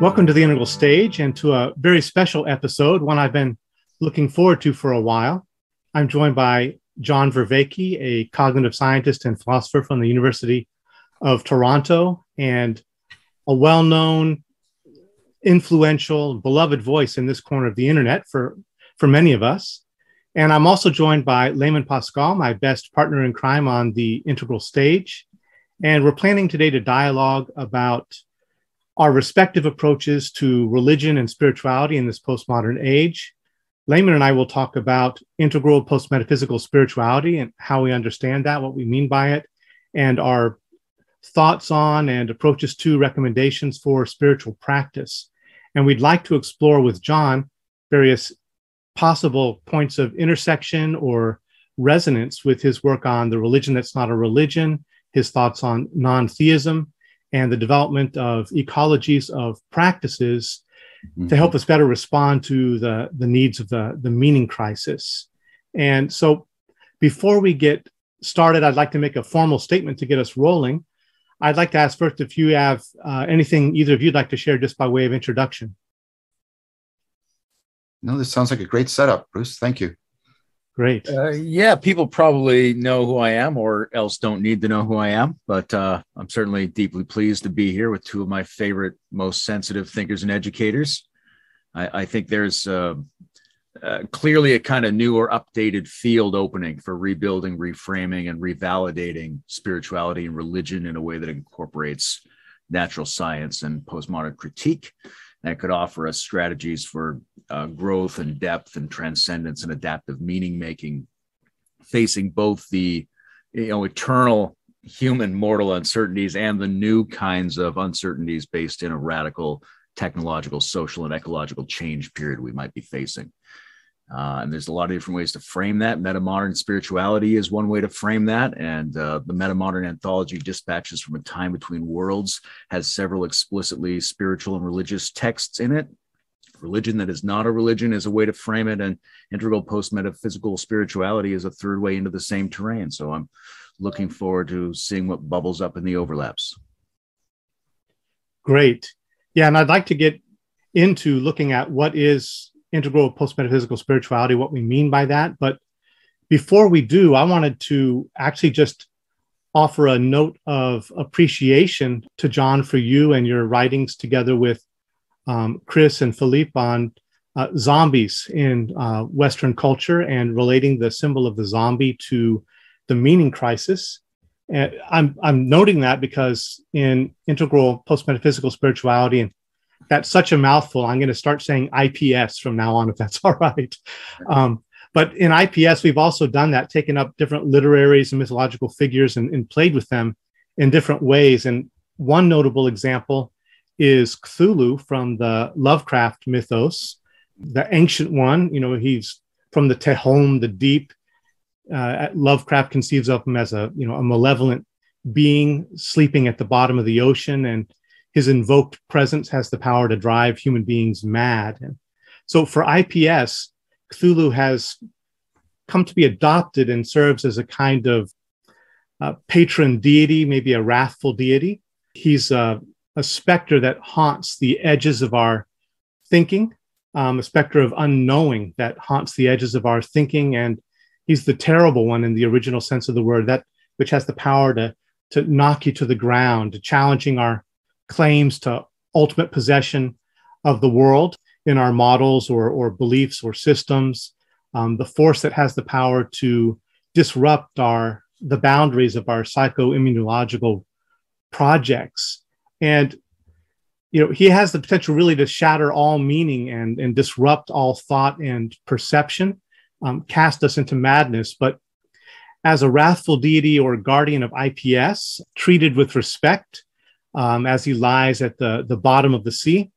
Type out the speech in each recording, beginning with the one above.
Welcome to the Integral Stage and to a very special episode, one I've been looking forward to for a while. I'm joined by John Vervaeke, a cognitive scientist and philosopher from the University of Toronto, and a well known, influential, beloved voice in this corner of the internet for, for many of us. And I'm also joined by Layman Pascal, my best partner in crime on the Integral Stage. And we're planning today to dialogue about our respective approaches to religion and spirituality in this postmodern age. Layman and I will talk about integral post metaphysical spirituality and how we understand that, what we mean by it, and our thoughts on and approaches to recommendations for spiritual practice. And we'd like to explore with John various possible points of intersection or resonance with his work on the religion that's not a religion, his thoughts on non theism, and the development of ecologies of practices mm-hmm. to help us better respond to the, the needs of the, the meaning crisis. And so before we get started, I'd like to make a formal statement to get us rolling. I'd like to ask first if you have uh, anything either of you'd like to share just by way of introduction. No, this sounds like a great setup, Bruce. Thank you. Great. Uh, yeah, people probably know who I am or else don't need to know who I am, but uh, I'm certainly deeply pleased to be here with two of my favorite, most sensitive thinkers and educators. I, I think there's uh, uh clearly a kind of new or updated field opening for rebuilding, reframing, and revalidating spirituality and religion in a way that incorporates natural science and postmodern critique that could offer us strategies for uh, growth and depth and transcendence and adaptive meaning making, facing both the you know eternal human mortal uncertainties and the new kinds of uncertainties based in a radical technological, social, and ecological change period we might be facing. Uh, and there's a lot of different ways to frame that. Metamodern spirituality is one way to frame that. And uh, the Metamodern anthology, Dispatches from a Time Between Worlds, has several explicitly spiritual and religious texts in it. Religion that is not a religion is a way to frame it, and integral post metaphysical spirituality is a third way into the same terrain. So I'm looking forward to seeing what bubbles up in the overlaps. Great. Yeah. And I'd like to get into looking at what is integral post metaphysical spirituality, what we mean by that. But before we do, I wanted to actually just offer a note of appreciation to John for you and your writings together with um, Chris and Philippe on uh, zombies in uh, Western culture and relating the symbol of the zombie to the meaning crisis. And I'm, I'm noting that because in integral post metaphysical spirituality and that's such a mouthful. I'm going to start saying IPS from now on, if that's all right. Um, but in IPS, we've also done that, taken up different literaries and mythological figures and, and played with them in different ways. And one notable example is Cthulhu from the Lovecraft mythos, the ancient one. You know, he's from the Tehom, the deep. Uh, Lovecraft conceives of him as a you know a malevolent being sleeping at the bottom of the ocean, and his invoked presence has the power to drive human beings mad. And so for IPS, Cthulhu has come to be adopted and serves as a kind of uh, patron deity, maybe a wrathful deity. He's a, a, specter that haunts the edges of our thinking, um, a specter of unknowing that haunts the edges of our thinking. And he's the terrible one in the original sense of the word, that which has the power to, to knock you to the ground, challenging our claims to ultimate possession of the world in our models or, or beliefs or systems, um, the force that has the power to disrupt our the boundaries of our psychoimmunological projects. And you know, he has the potential really to shatter all meaning and, and disrupt all thought and perception, um, cast us into madness. But as a wrathful deity or guardian of IPS, treated with respect, um, as he lies at the, the bottom of the sea.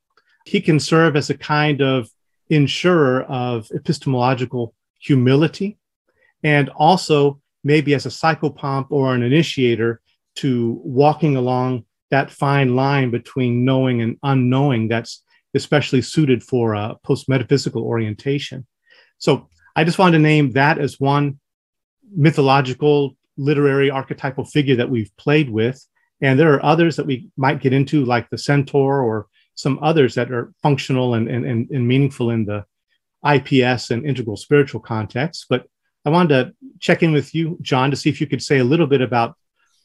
He can serve as a kind of insurer of epistemological humility and also maybe as a psychopomp or an initiator to walking along that fine line between knowing and unknowing that's especially suited for uh, a post metaphysical orientation. So I just wanted to name that as one mythological, literary, archetypal figure that we've played with. And there are others that we might get into, like the centaur or some others that are functional and, and, and meaningful in the IPS and integral spiritual context. But I wanted to check in with you, John, to see if you could say a little bit about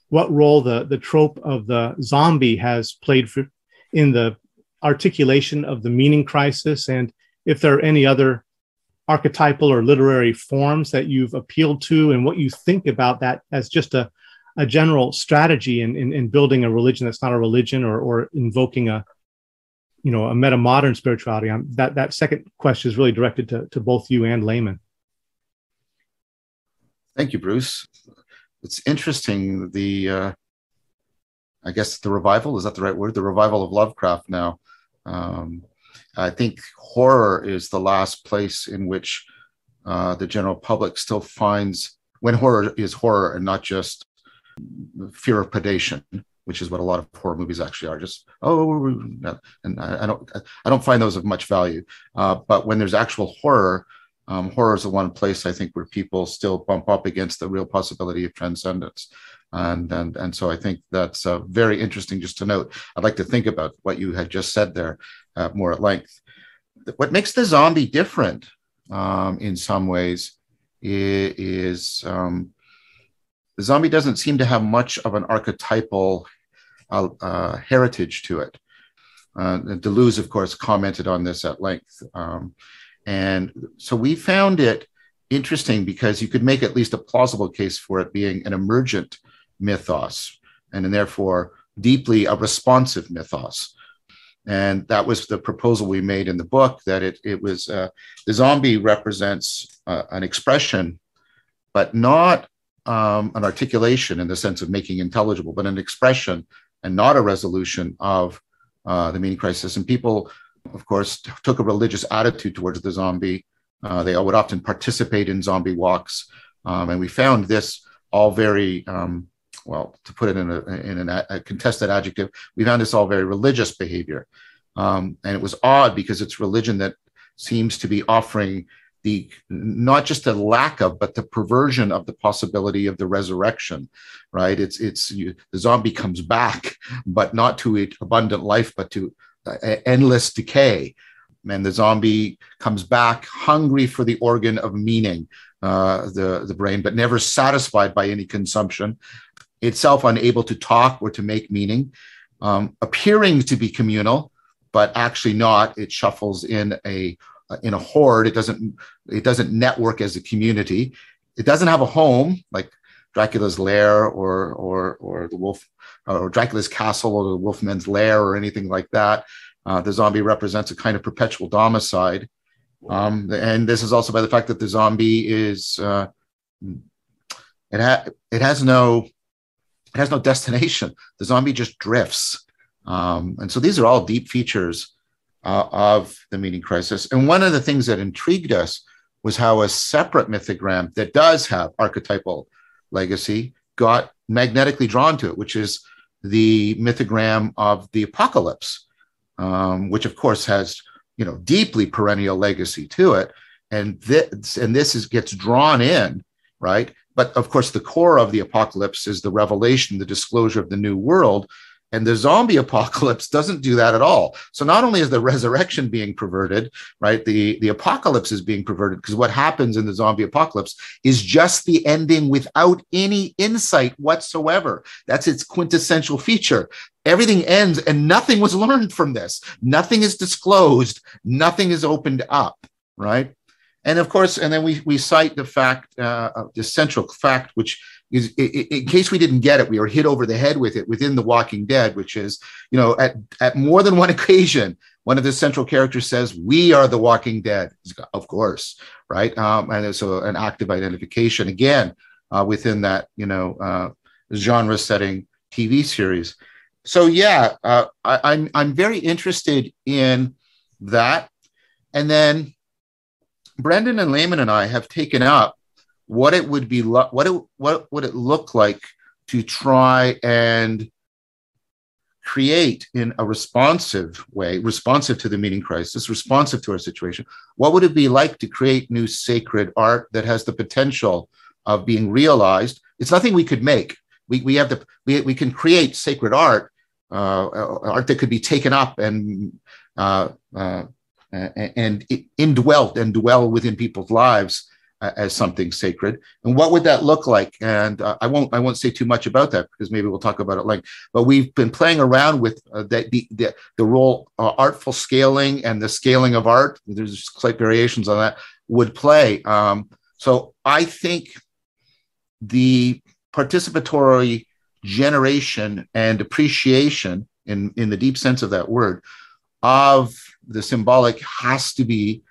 what role the, the trope of the zombie has played for, in the articulation of the meaning crisis and if there are any other archetypal or literary forms that you've appealed to and what you think about that as just a, a general strategy in, in, in building a religion that's not a religion or, or invoking a you know a meta modern spirituality I'm, that that second question is really directed to, to both you and layman thank you bruce it's interesting the uh, i guess the revival is that the right word the revival of lovecraft now um, i think horror is the last place in which uh, the general public still finds when horror is horror and not just fear of predation which is what a lot of horror movies actually are. Just oh, and I, I don't I don't find those of much value. Uh, but when there's actual horror, um, horror is the one place I think where people still bump up against the real possibility of transcendence. And and and so I think that's uh, very interesting just to note. I'd like to think about what you had just said there uh, more at length. What makes the zombie different um, in some ways is, um, the zombie doesn't seem to have much of an archetypal uh, heritage to it. Uh, Deleuze, of course, commented on this at length. Um, and so we found it interesting because you could make at least a plausible case for it being an emergent mythos and, and therefore deeply a responsive mythos. And that was the proposal we made in the book that it, it was uh, the zombie represents uh, an expression, but not um, an articulation in the sense of making intelligible, but an expression and not a resolution of uh, the meaning crisis. And people, of course, t- took a religious attitude towards the zombie. Uh, they would often participate in zombie walks. Um, and we found this all very, um, well, to put it in, a, in an, a contested adjective, we found this all very religious behavior. Um, and it was odd because it's religion that seems to be offering the not just the lack of but the perversion of the possibility of the resurrection right it's it's you, the zombie comes back but not to abundant life but to endless decay and the zombie comes back hungry for the organ of meaning uh, the the brain but never satisfied by any consumption itself unable to talk or to make meaning um, appearing to be communal but actually not it shuffles in a in a horde. It doesn't it doesn't network as a community. It doesn't have a home like Dracula's lair or or or the wolf or Dracula's castle or the Wolfman's lair or anything like that. Uh, the zombie represents a kind of perpetual domicide. Um, and this is also by the fact that the zombie is uh, it, ha- it has no it has no destination. The zombie just drifts. Um, and so these are all deep features uh, of the meaning crisis. And one of the things that intrigued us was how a separate mythogram that does have archetypal legacy got magnetically drawn to it, which is the mythogram of the apocalypse, um, which of course has you know deeply perennial legacy to it, and this and this is gets drawn in right. But of course, the core of the apocalypse is the revelation, the disclosure of the new world, and the zombie apocalypse doesn't do that at all. So not only is the resurrection being perverted, right? The, the apocalypse is being perverted because what happens in the zombie apocalypse is just the ending without any insight whatsoever. That's its quintessential feature. Everything ends and nothing was learned from this. Nothing is disclosed. Nothing is opened up, right? And of course, and then we, we cite the fact, uh, the central fact, which is in case we didn't get it, we were hit over the head with it within The Walking Dead, which is, you know, at, at more than one occasion, one of the central characters says, We are the Walking Dead. Of course, right? Um, and so an active identification again uh, within that, you know, uh, genre setting TV series. So, yeah, uh, I, I'm, I'm very interested in that. And then Brendan and Layman and I have taken up what it would be lo- what it what would it look like to try and create in a responsive way responsive to the meaning crisis responsive to our situation? What would it be like to create new sacred art that has the potential of being realized? It's nothing we could make. We, we have the we, we can create sacred art uh, art that could be taken up and uh, uh, and indwelt and dwell within people's lives as something sacred. And what would that look like? And uh, I won't I won't say too much about that because maybe we'll talk about it later But we've been playing around with uh, the, the the role uh, artful scaling and the scaling of art. There's slight variations on that would play. Um, so I think the participatory generation and appreciation in in the deep sense of that word of the symbolic has to be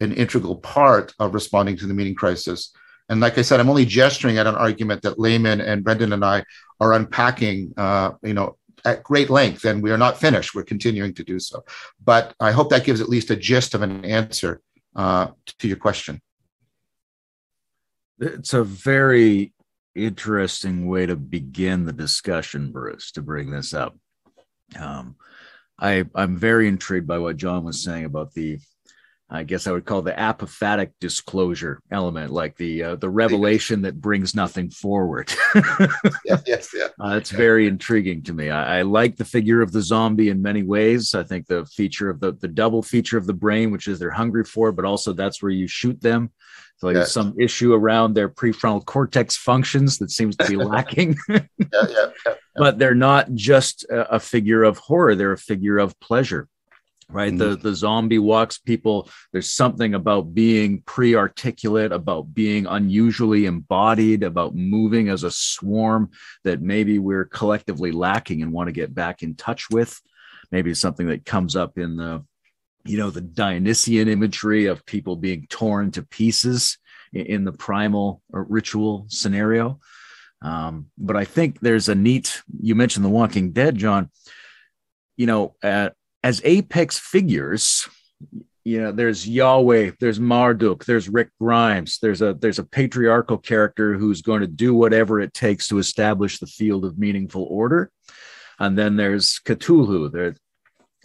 an integral part of responding to the meaning crisis. And like I said, I'm only gesturing at an argument that Layman and Brendan and I are unpacking, uh, you know, at great length, and we are not finished. We're continuing to do so. But I hope that gives at least a gist of an answer uh, to your question. It's a very interesting way to begin the discussion, Bruce, to bring this up. Um, I, I'm very intrigued by what John was saying about the I guess I would call the apophatic disclosure element, like the uh, the revelation that brings nothing forward. yes, yes, yeah. Uh, it's very intriguing to me. I, I, like the figure of the zombie in many ways. I think the feature of the the double feature of the brain, which is they're hungry for, but also that's where you shoot them. So like yes. some issue around their prefrontal cortex functions that seems to be lacking. yeah, yeah, yeah, But they're not just a, a figure of horror; they're a figure of pleasure right? Mm-hmm. the the zombie walks people there's something about being pre-articulate about being unusually embodied about moving as a swarm that maybe we're collectively lacking and want to get back in touch with. Maybe something that comes up in the you know the dionysian imagery of people being torn to pieces in the primal ritual scenario. Um, but i think there's a neat you mentioned the walking dead john. You know at as apex figures, you know, there's Yahweh, there's Marduk, there's Rick Grimes, there's a there's a patriarchal character who's going to do whatever it takes to establish the field of meaningful order. And then there's Cthulhu, there,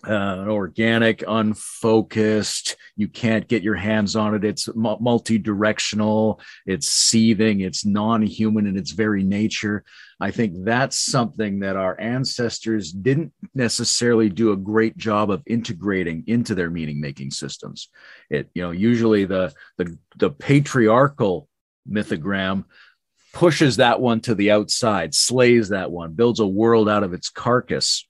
uh, organic, unfocused. You can't get your hands on it. It's multi directional, it's seething, it's non human in its very nature. I think that's something that our ancestors didn't necessarily do a great job of integrating into their meaning making systems. It, you know, usually the, the, the patriarchal mythogram pushes that one to the outside, slays that one, builds a world out of its carcass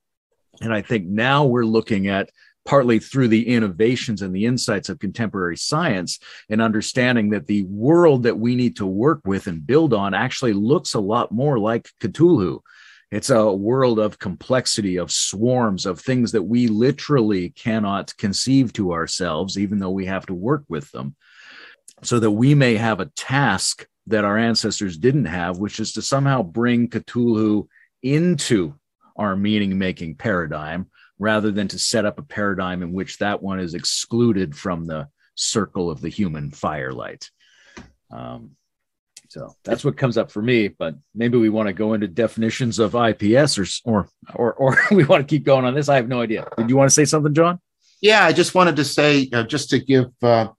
and I think now we're looking at partly through the innovations and the insights of contemporary science and understanding that the world that we need to work with and build on actually looks a lot more like Cthulhu. It's a world of complexity, of swarms, of things that we literally cannot conceive to ourselves, even though we have to work with them, so that we may have a task that our ancestors didn't have, which is to somehow bring Cthulhu into our meaning making paradigm rather than to set up a paradigm in which that one is excluded from the circle of the human firelight. Um, so that's what comes up for me. But maybe we want to go into definitions of IPS or or or, or we want to keep going on this. I have no idea. Did you want to say something, John? Yeah, I just wanted to say, uh, just to give uh,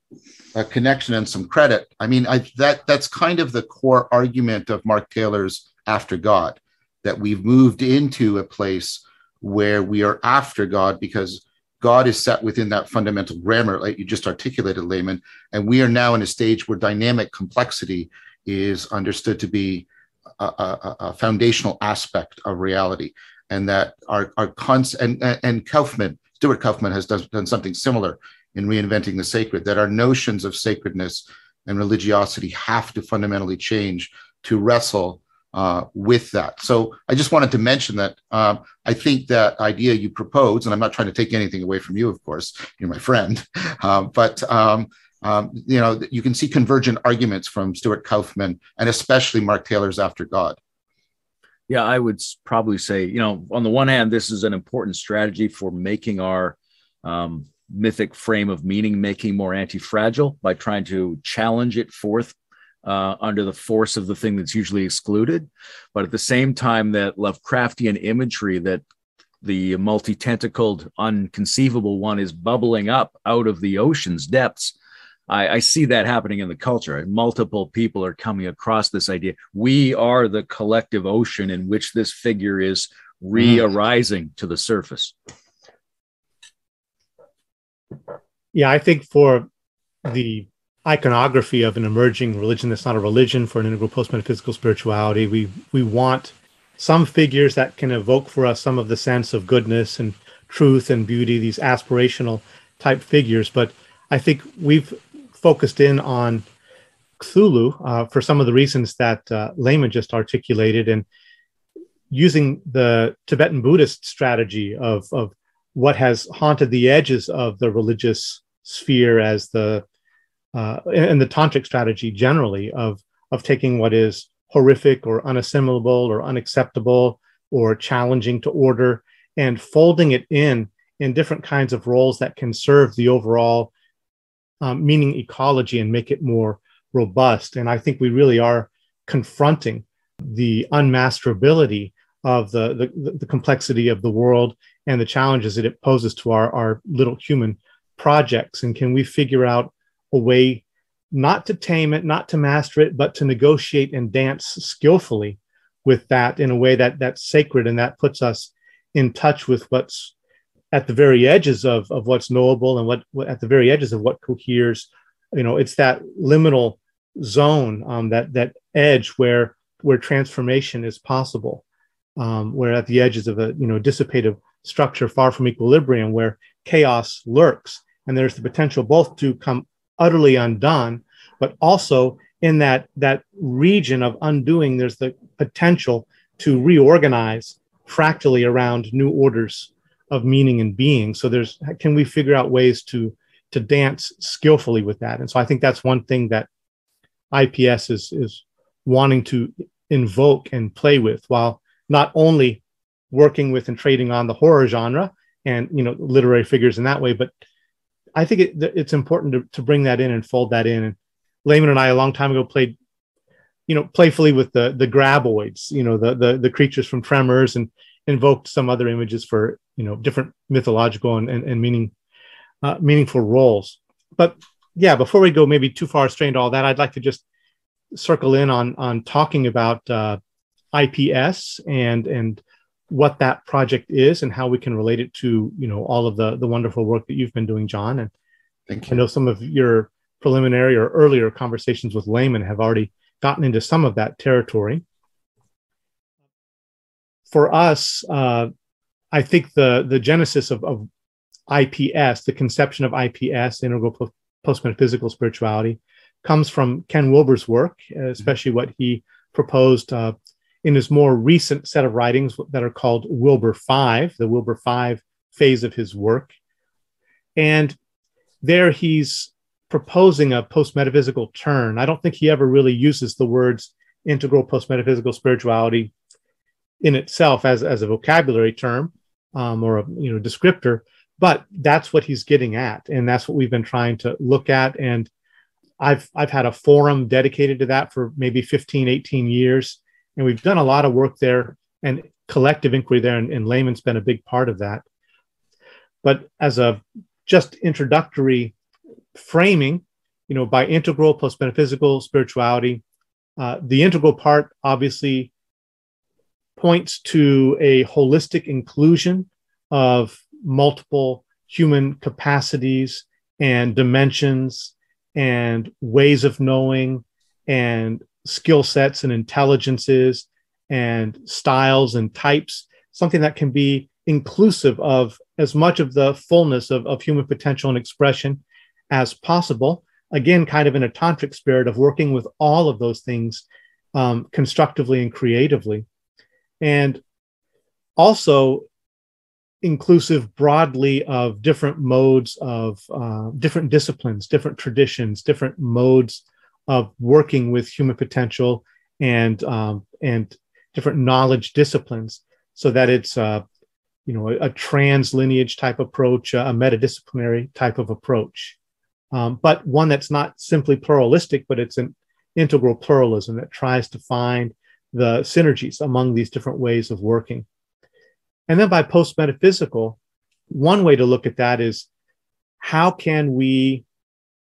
a connection and some credit. I mean, I, that that's kind of the core argument of Mark Taylor's After God that we've moved into a place where we are after God because God is set within that fundamental grammar, like you just articulated, Layman. And we are now in a stage where dynamic complexity is understood to be a, a, a foundational aspect of reality. And that our, our cons and, and Kauffman, Stuart Kauffman has done, done something similar in reinventing the sacred, that our notions of sacredness and religiosity have to fundamentally change to wrestle uh, with that. So I just wanted to mention that um, I think that idea you propose, and I'm not trying to take anything away from you, of course, you're my friend, um, but um, um, you know you can see convergent arguments from Stuart Kauffman and especially Mark Taylor's After God. Yeah, I would probably say, you know, on the one hand, this is an important strategy for making our um, mythic frame of meaning making more anti-fragile by trying to challenge it forth uh, under the force of the thing that's usually excluded. But at the same time, that Lovecraftian imagery that the multi tentacled, unconceivable one is bubbling up out of the ocean's depths. I, I, see that happening in the culture. Multiple people are coming across this idea. We are the collective ocean in which this figure is re-arising to the surface. Yeah, I think for the iconography of an emerging religion that's not a religion for an integral post-metaphysical spirituality, we we want some figures that can evoke for us some of the sense of goodness and truth and beauty, these aspirational type figures. But I think we've focused in on Cthulhu uh, for some of the reasons that uh, Layman just articulated, and using the Tibetan Buddhist strategy of, of what has haunted the edges of the religious sphere as the uh, and the tantric strategy generally of of taking what is horrific or unassimilable or unacceptable or challenging to order and folding it in in different kinds of roles that can serve the overall um, meaning ecology and make it more robust. And I think we really are confronting the unmasterability of the, the, the complexity of the world and the challenges that it poses to our, our little human projects. And can we figure out a way not to tame it, not to master it, but to negotiate and dance skillfully with that in a way that that's sacred and that puts us in touch with what's at the very edges of, of what's knowable and what, what at the very edges of what coheres. You know, it's that liminal zone, um, that that edge where where transformation is possible, um, where at the edges of a you know dissipative structure far from equilibrium, where chaos lurks, and there's the potential both to come utterly undone, but also in that that region of undoing, there's the potential to reorganize fractally around new orders of meaning and being. So there's can we figure out ways to to dance skillfully with that? And so I think that's one thing that IPS is is wanting to invoke and play with, while not only working with and trading on the horror genre and you know literary figures in that way, but I think it, it's important to, to bring that in and fold that in. And Layman and I a long time ago played, you know, playfully with the the graboids, you know, the the, the creatures from Tremors, and invoked some other images for you know different mythological and and, and meaning uh, meaningful roles. But yeah, before we go maybe too far astray into all that, I'd like to just circle in on on talking about uh, IPS and and what that project is and how we can relate it to you know all of the the wonderful work that you've been doing, John. And Thank you. I know some of your preliminary or earlier conversations with Layman have already gotten into some of that territory. For us, uh, I think the the genesis of, of IPS, the conception of IPS, integral post metaphysical spirituality, comes from Ken Wilber's work, especially what he proposed uh, in his more recent set of writings that are called Wilber Five, the Wilber Five phase of his work. And there he's proposing a post metaphysical turn. I don't think he ever really uses the words integral post metaphysical spirituality in itself as, as a vocabulary term um, or a you know descriptor, but that's what he's getting at, and that's what we've been trying to look at. And I've I've had a forum dedicated to that for maybe 15, 18 years and we've done a lot of work there and collective inquiry there, and, and Layman's been a big part of that. But as a just introductory framing, you know, by integral post metaphysical spirituality, uh, the integral part obviously points to a holistic inclusion of multiple human capacities and dimensions and ways of knowing and skill sets and intelligences and styles and types, something that can be inclusive of as much of the fullness of, of human potential and expression as possible. Again, kind of in a tantric spirit of working with all of those things um, constructively and creatively. And also inclusive broadly of different modes of uh, different disciplines, different traditions, different modes of working with human potential and um, and different knowledge disciplines, so that it's uh, you know a, a trans lineage type approach, a metadisciplinary type of approach, um, but one that's not simply pluralistic, but it's an integral pluralism that tries to find the synergies among these different ways of working. And then by post metaphysical, one way to look at that is how can we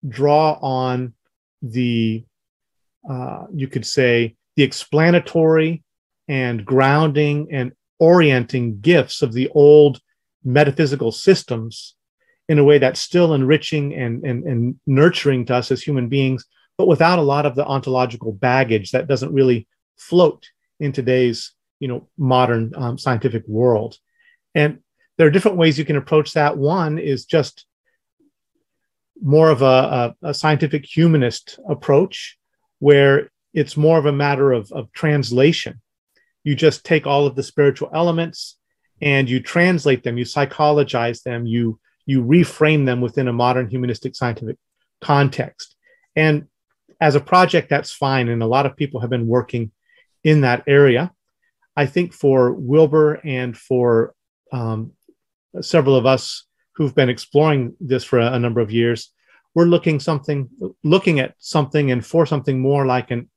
draw on the uh, you could say the explanatory and grounding and orienting gifts of the old metaphysical systems in a way that's still enriching and, and, and nurturing to us as human beings, but without a lot of the ontological baggage that doesn't really float in today's you know modern um, scientific world. And there are different ways you can approach that. One is just more of a, a, a scientific humanist approach, where it's more of a matter of, of translation. You just take all of the spiritual elements and you translate them, you psychologize them, you you reframe them within a modern humanistic scientific context. And as a project, that's fine. And a lot of people have been working in that area. I think for Wilber and for um, several of us who've been exploring this for a, a number of years, we're looking something, looking at something and for something more like an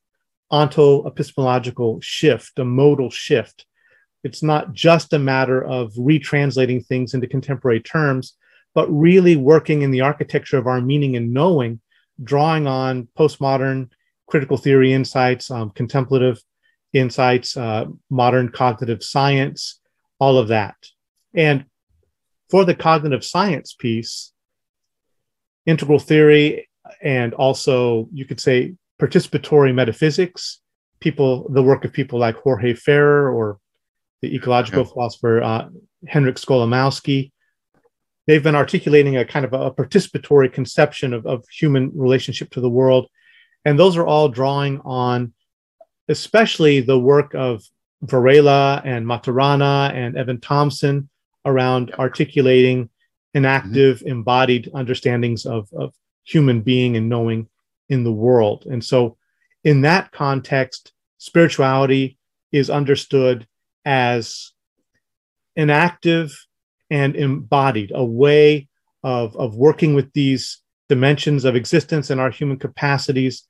onto-epistemological shift, a modal shift. It's not just a matter of retranslating things into contemporary terms, but really working in the architecture of our meaning and knowing, drawing on postmodern critical theory insights, um, contemplative insights, uh, modern cognitive science, all of that. And for the cognitive science piece, integral theory and also you could say participatory metaphysics, people, the work of people like Jorge Ferrer or the ecological philosopher uh, Henryk Skolimowski. They've been articulating a kind of a, participatory conception of, of human relationship to the world. And those are all drawing on especially the work of Varela and Maturana and Evan Thompson around articulating enactive, mm-hmm. embodied understandings of, of human being and knowing in the world. And so, in that context, spirituality is understood as an active and embodied, a way of, of working with these dimensions of existence and our human capacities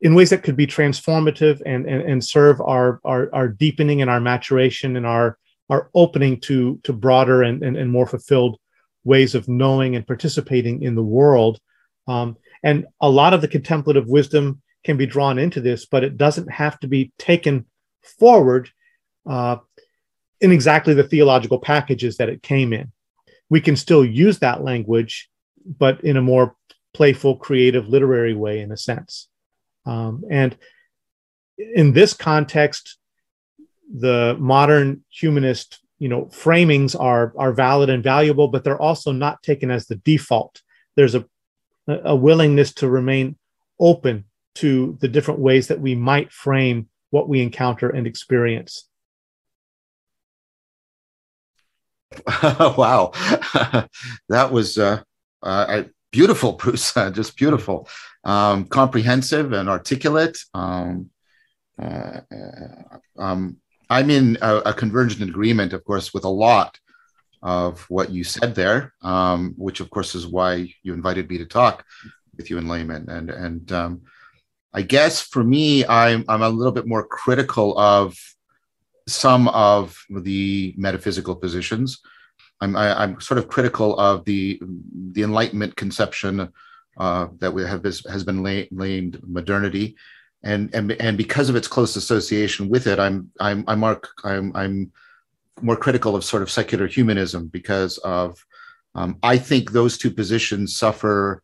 in ways that could be transformative and, and, and serve our, our, our deepening and our maturation and our, our opening to, to broader and, and, and more fulfilled ways of knowing and participating in the world. Um, and a lot of the contemplative wisdom can be drawn into this, but it doesn't have to be taken forward uh, in exactly the theological packages that it came in. We can still use that language, but in a more playful, creative, literary way, in a sense. Um, and in this context, the modern humanist, you know, framings are are valid and valuable, but they're also not taken as the default. There's a a willingness to remain open to the different ways that we might frame what we encounter and experience. wow, that was uh, uh, beautiful, Bruce. just beautiful, um, comprehensive and articulate. Um, uh, uh, um, I'm in a, a, convergent agreement, of course, with a lot of what you said there, um, which of course is why you invited me to talk with you in layman. And and um, I guess for me, I'm I'm a little bit more critical of some of the metaphysical positions. I'm I, am i am sort of critical of the the Enlightenment conception uh, that we have has been named modernity, and and and because of its close association with it, I'm I'm I'm more I'm I'm more critical of sort of secular humanism because of um, I think those two positions suffer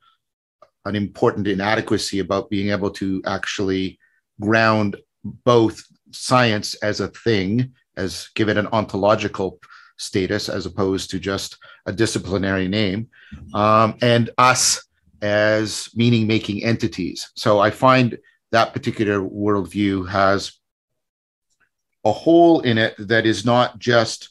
an important inadequacy about being able to actually ground both science as a thing, as give it an ontological status as opposed to just a disciplinary name, um, and us as meaning making entities. So I find that particular worldview has a hole in it that is not just,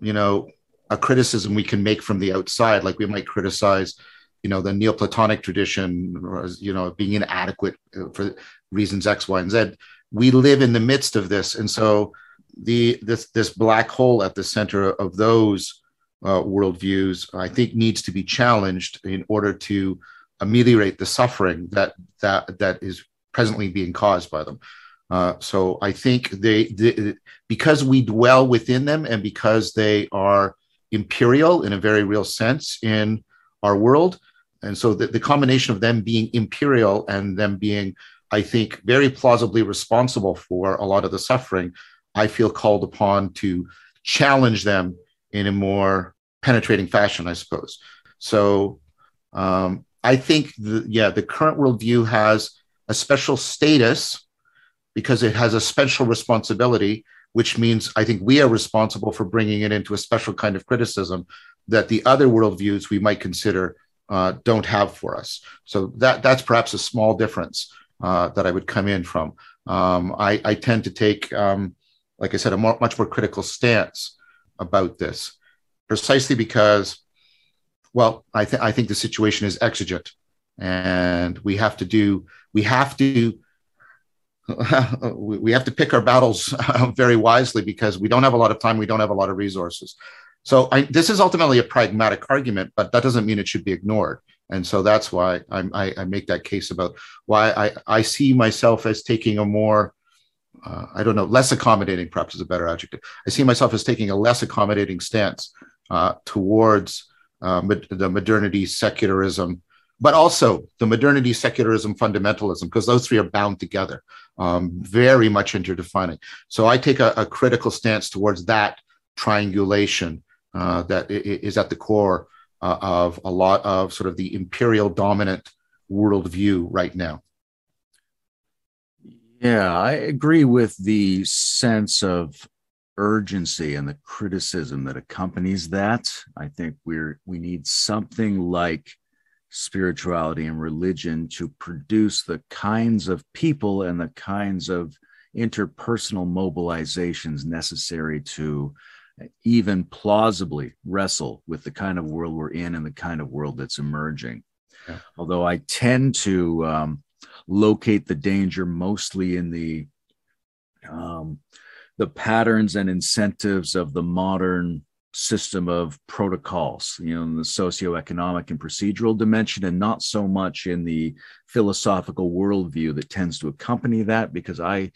you know, a criticism we can make from the outside, like we might criticize, you know, the Neoplatonic tradition, or, you know, being inadequate uh, for reasons X, Y, and Z. We live in the midst of this, and so the this this black hole at the center of those uh, worldviews, I think, needs to be challenged in order to ameliorate the suffering that that that is presently being caused by them. Uh, so I think they, they, because we dwell within them and because they are imperial in a very real sense in our world. And so the, the combination of them being imperial and them being, I think, very plausibly responsible for a lot of the suffering, I feel called upon to challenge them in a more penetrating fashion, I suppose. So um, I think, the, yeah, the current worldview has a special status because it has a special responsibility, which means I think we are responsible for bringing it into a special kind of criticism that the other worldviews we might consider uh, don't have for us. So that that's perhaps a small difference uh, that I would come in from. Um, I, I, tend to take, um, like I said, a more, much more critical stance about this, precisely because, well, I, th- I think the situation is exigent, and we have to do we have to we have to pick our battles very wisely because we don't have a lot of time we don't have a lot of resources. So I, this is ultimately a pragmatic argument but that doesn't mean it should be ignored. And so that's why I, I make that case about why I, I see myself as taking a more uh, I don't know less accommodating perhaps is a better adjective. I see myself as taking a less accommodating stance uh, towards uh, the modernity secularism but also the modernity, secularism, fundamentalism, because those three are bound together, um, very much interdefining. So I take a, a, critical stance towards that triangulation uh, that is at the core uh, of a lot of sort of the imperial dominant worldview right now. Yeah, I agree with the sense of urgency and the criticism that accompanies that. I think we're we need something like spirituality and religion to produce the kinds of people and the kinds of interpersonal mobilizations necessary to even plausibly wrestle with the kind of world we're in and the kind of world that's emerging. Yeah. Although I tend to um, locate the danger mostly in the um, the patterns and incentives of the modern system of protocols, you know, in the socioeconomic and procedural dimension, and not so much in the philosophical worldview that tends to accompany that, because I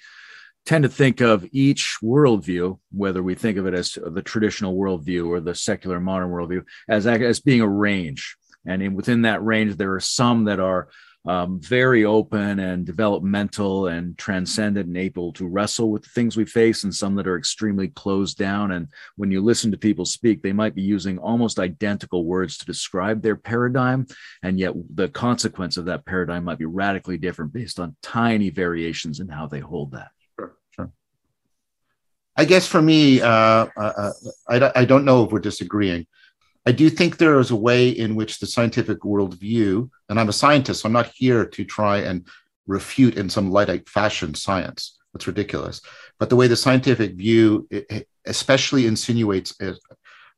tend to think of each worldview, whether we think of it as the traditional worldview or the secular modern worldview, as, as being a range. And in, within that range, there are some that are um, very open and developmental and transcendent and able to wrestle with the things we face, and some that are extremely closed down. And when you listen to people speak, they might be using almost identical words to describe their paradigm, and yet the consequence of that paradigm might be radically different based on tiny variations in how they hold that. Sure, sure. I guess for me, uh, uh, uh I, I don't know if we're disagreeing. I do think there is a way in which the scientific worldview, and I'm a scientist, so I'm not here to try and refute in some Luddite fashion science. That's ridiculous. But the way the scientific view, especially insinuates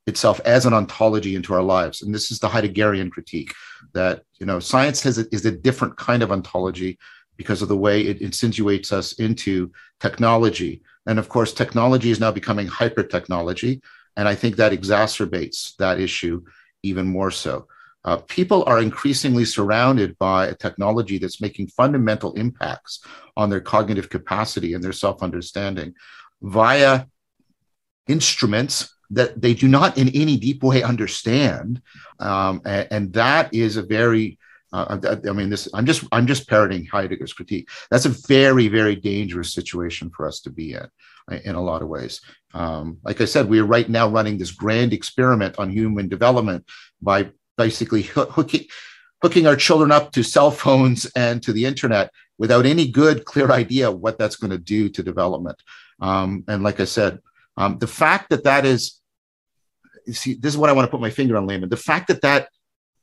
itself as an ontology into our lives, and this is the Heideggerian critique that you know science has is a different kind of ontology because of the way it insinuates us into technology. And of course, technology is now becoming hyper technology and I think that exacerbates that issue even more so. Uh, people are increasingly surrounded by a technology that's making fundamental impacts on their cognitive capacity and their self understanding via instruments that they do not in any deep way understand. Um, and, and, that is a very uh, I mean, this. I'm just. I'm just parroting Heidegger's critique. That's a very, very dangerous situation for us to be in in a lot of ways. Um, like I said, we are right now running this grand experiment on human development by basically hooking, hooking our children up to cell phones and to the internet without any good, clear idea what that's going to do to development. Um, and like I said, um, the fact that that is, see, this is what I want to put my finger on, Layman. The fact that that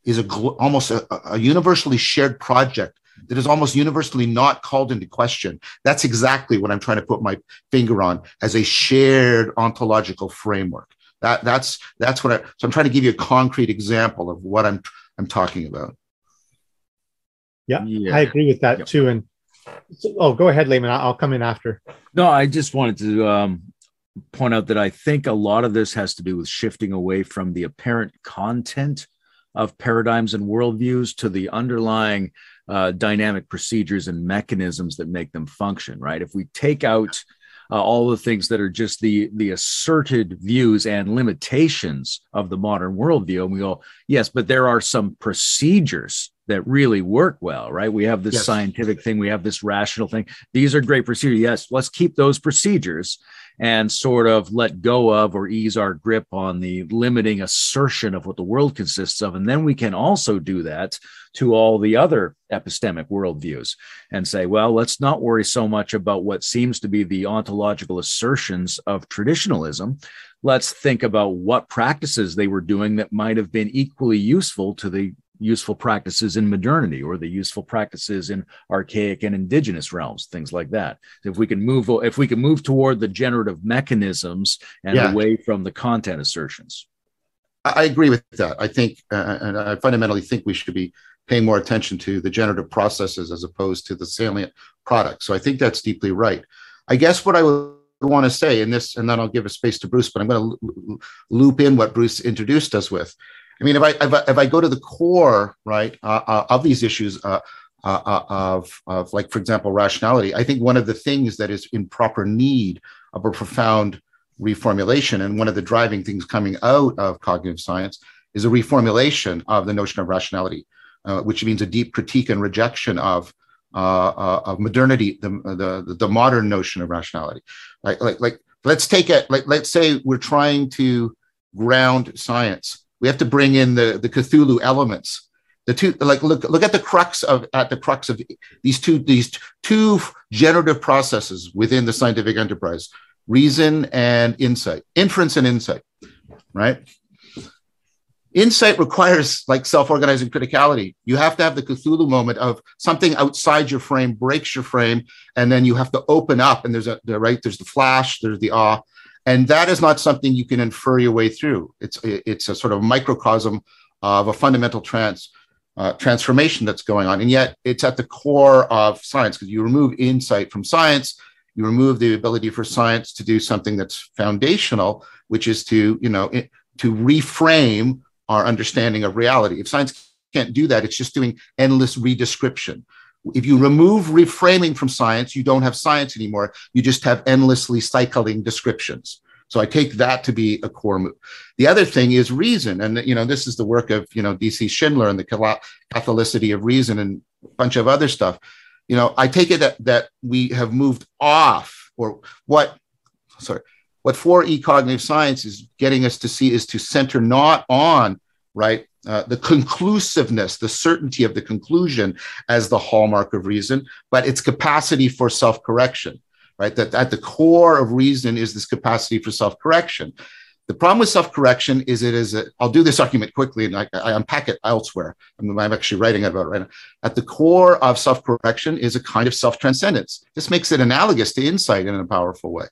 is a almost a, a universally shared project that is almost universally not called into question. That's exactly what I'm trying to put my finger on as a shared ontological framework. That, that's that's what I so I'm trying to give you a concrete example of what I'm I'm talking about. Yeah, yeah. I agree with that yep. too. And so, oh, go ahead, Layman. I'll come in after. No, I just wanted to um, point out that I think a lot of this has to do with shifting away from the apparent content of paradigms and worldviews to the underlying uh, dynamic procedures and mechanisms that make them function, right? If we take out uh, all the things that are just the the asserted views and limitations of the modern worldview, and we go, yes, but there are some procedures that really work well, right? We have this yes. scientific thing, we have this rational thing. These are great procedures. Yes, let's keep those procedures and sort of let go of or ease our grip on the limiting assertion of what the world consists of. And then we can also do that to all the other epistemic worldviews and say, well, let's not worry so much about what seems to be the ontological assertions of traditionalism. Let's think about what practices they were doing that might have been equally useful to the useful practices in modernity or the useful practices in archaic and indigenous realms things like that. If we can move if we can move toward the generative mechanisms and yeah. away from the content assertions. I agree with that. I think uh, and i fundamentally think we should be paying more attention to the generative processes as opposed to the salient products. So i think that's deeply right. I guess what i would want to say in this and then i'll give a space to bruce but i'm going to loop in what bruce introduced us with I mean, if I if I, if I go to the core, right, uh, uh, of these issues uh, uh, uh, of of like, for example, rationality, I think one of the things that is in proper need of a profound reformulation, and one of the driving things coming out of cognitive science is a reformulation of the notion of rationality, which means a deep critique and rejection of of modernity, the, the the modern notion of rationality. Like like like let's take it. Like let's say we're trying to ground science we have to bring in the, the Cthulhu elements. The two, like, look, look at the crux of at the crux of these two these two generative processes within the scientific enterprise: reason and insight, inference and insight. Right. Insight requires like self-organizing criticality. You have to have the Cthulhu moment of something outside your frame breaks your frame, and then you have to open up. And there's a the, right there's the flash, there's the awe, and that is not something you can infer your way through. It's it's a sort of microcosm of a fundamental trans uh, transformation that's going on, and yet it's at the core of science because you remove insight from science, you remove the ability for science to do something that's foundational, which is to you know to reframe our understanding of reality. If science can't do that, it's just doing endless redescription. If you remove reframing from science, you don't have science anymore. You just have endlessly cycling descriptions. So I take that to be a core move. The other thing is reason, and you know this is the work of you know D.C. Schindler and the Catholicity of reason and a bunch of other stuff. You know, I take it that that we have moved off, or what? Sorry, what 4E cognitive science is getting us to see is to center not on right uh, the conclusiveness, the certainty of the conclusion as the hallmark of reason, but its capacity for self correction, right? That at the core of reason is this capacity for self correction. The problem with self correction is it is, a, I'll do this argument quickly and I, I unpack it elsewhere. I mean, I'm actually writing about it right now. At the core of self correction is a kind of self transcendence. This makes it analogous to insight in a powerful way.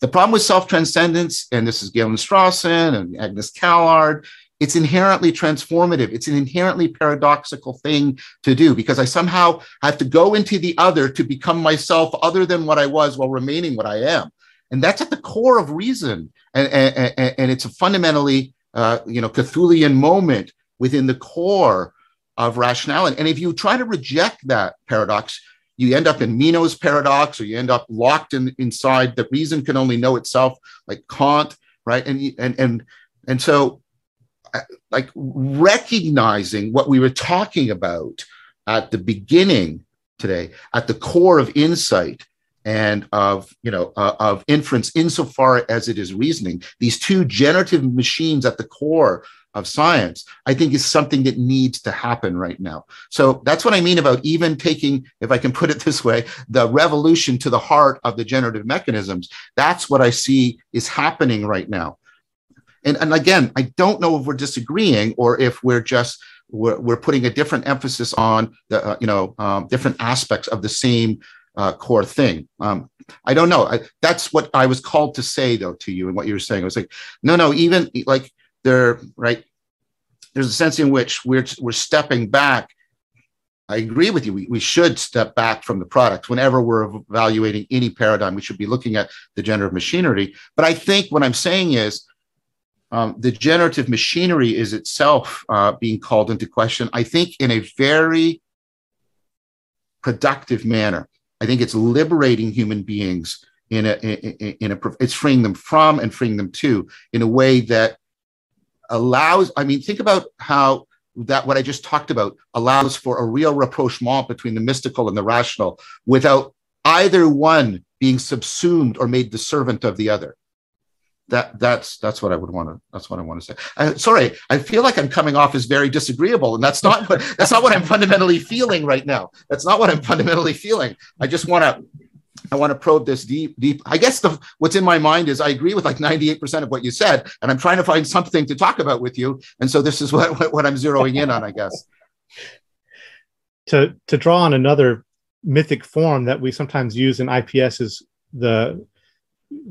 The problem with self transcendence, and this is Galen Strawson and Agnes Callard, it's inherently transformative. It's an inherently paradoxical thing to do because I somehow have to go into the other to become myself other than what I was while remaining what I am. And that's at the core of reason. And, and, and it's a fundamentally, uh, you know, Cthulian moment within the core of rationality. And if you try to reject that paradox, you end up in Meno's paradox, or you end up locked in, inside that reason can only know itself, like Kant, right? And and and and so like recognizing what we were talking about at the beginning today, at the core of insight and of you know uh, of inference insofar as it is reasoning. These two generative machines at the core of science i think is something that needs to happen right now. So that's what i mean about even taking if i can put it this way the revolution to the heart of the generative mechanisms. That's what i see is happening right now and, and again, I don't know if we're disagreeing or if we're just we're, we're putting a different emphasis on the uh, you know um, different aspects of the same uh, core thing. Um, I don't know. I, that's what I was called to say though to you and what you were saying. I was like, no, no, even like there, right? There's a sense in which we're we're stepping back. I agree with you. We, we should step back from the product whenever we're evaluating any paradigm. We should be looking at the generative machinery. But I think what I'm saying is um, the generative machinery is itself uh, being called into question, I think, in a very productive manner. I think it's liberating human beings in a, in, in a, it's freeing them from and freeing them to in a way that allows, I mean, think about how that what I just talked about allows for a real rapprochement between the mystical and the rational without either one being subsumed or made the servant of the other. That that's that's what I would want to that's what I want to say. I, sorry, I feel like I'm coming off as very disagreeable, and that's not what that's not what I'm fundamentally feeling right now. That's not what I'm fundamentally feeling. I just want to I want to probe this deep, deep. I guess the what's in my mind is I agree with like 98% of what you said, and I'm trying to find something to talk about with you. And so this is what, what, what I'm zeroing in on, I guess. To to draw on another mythic form that we sometimes use in IPS is the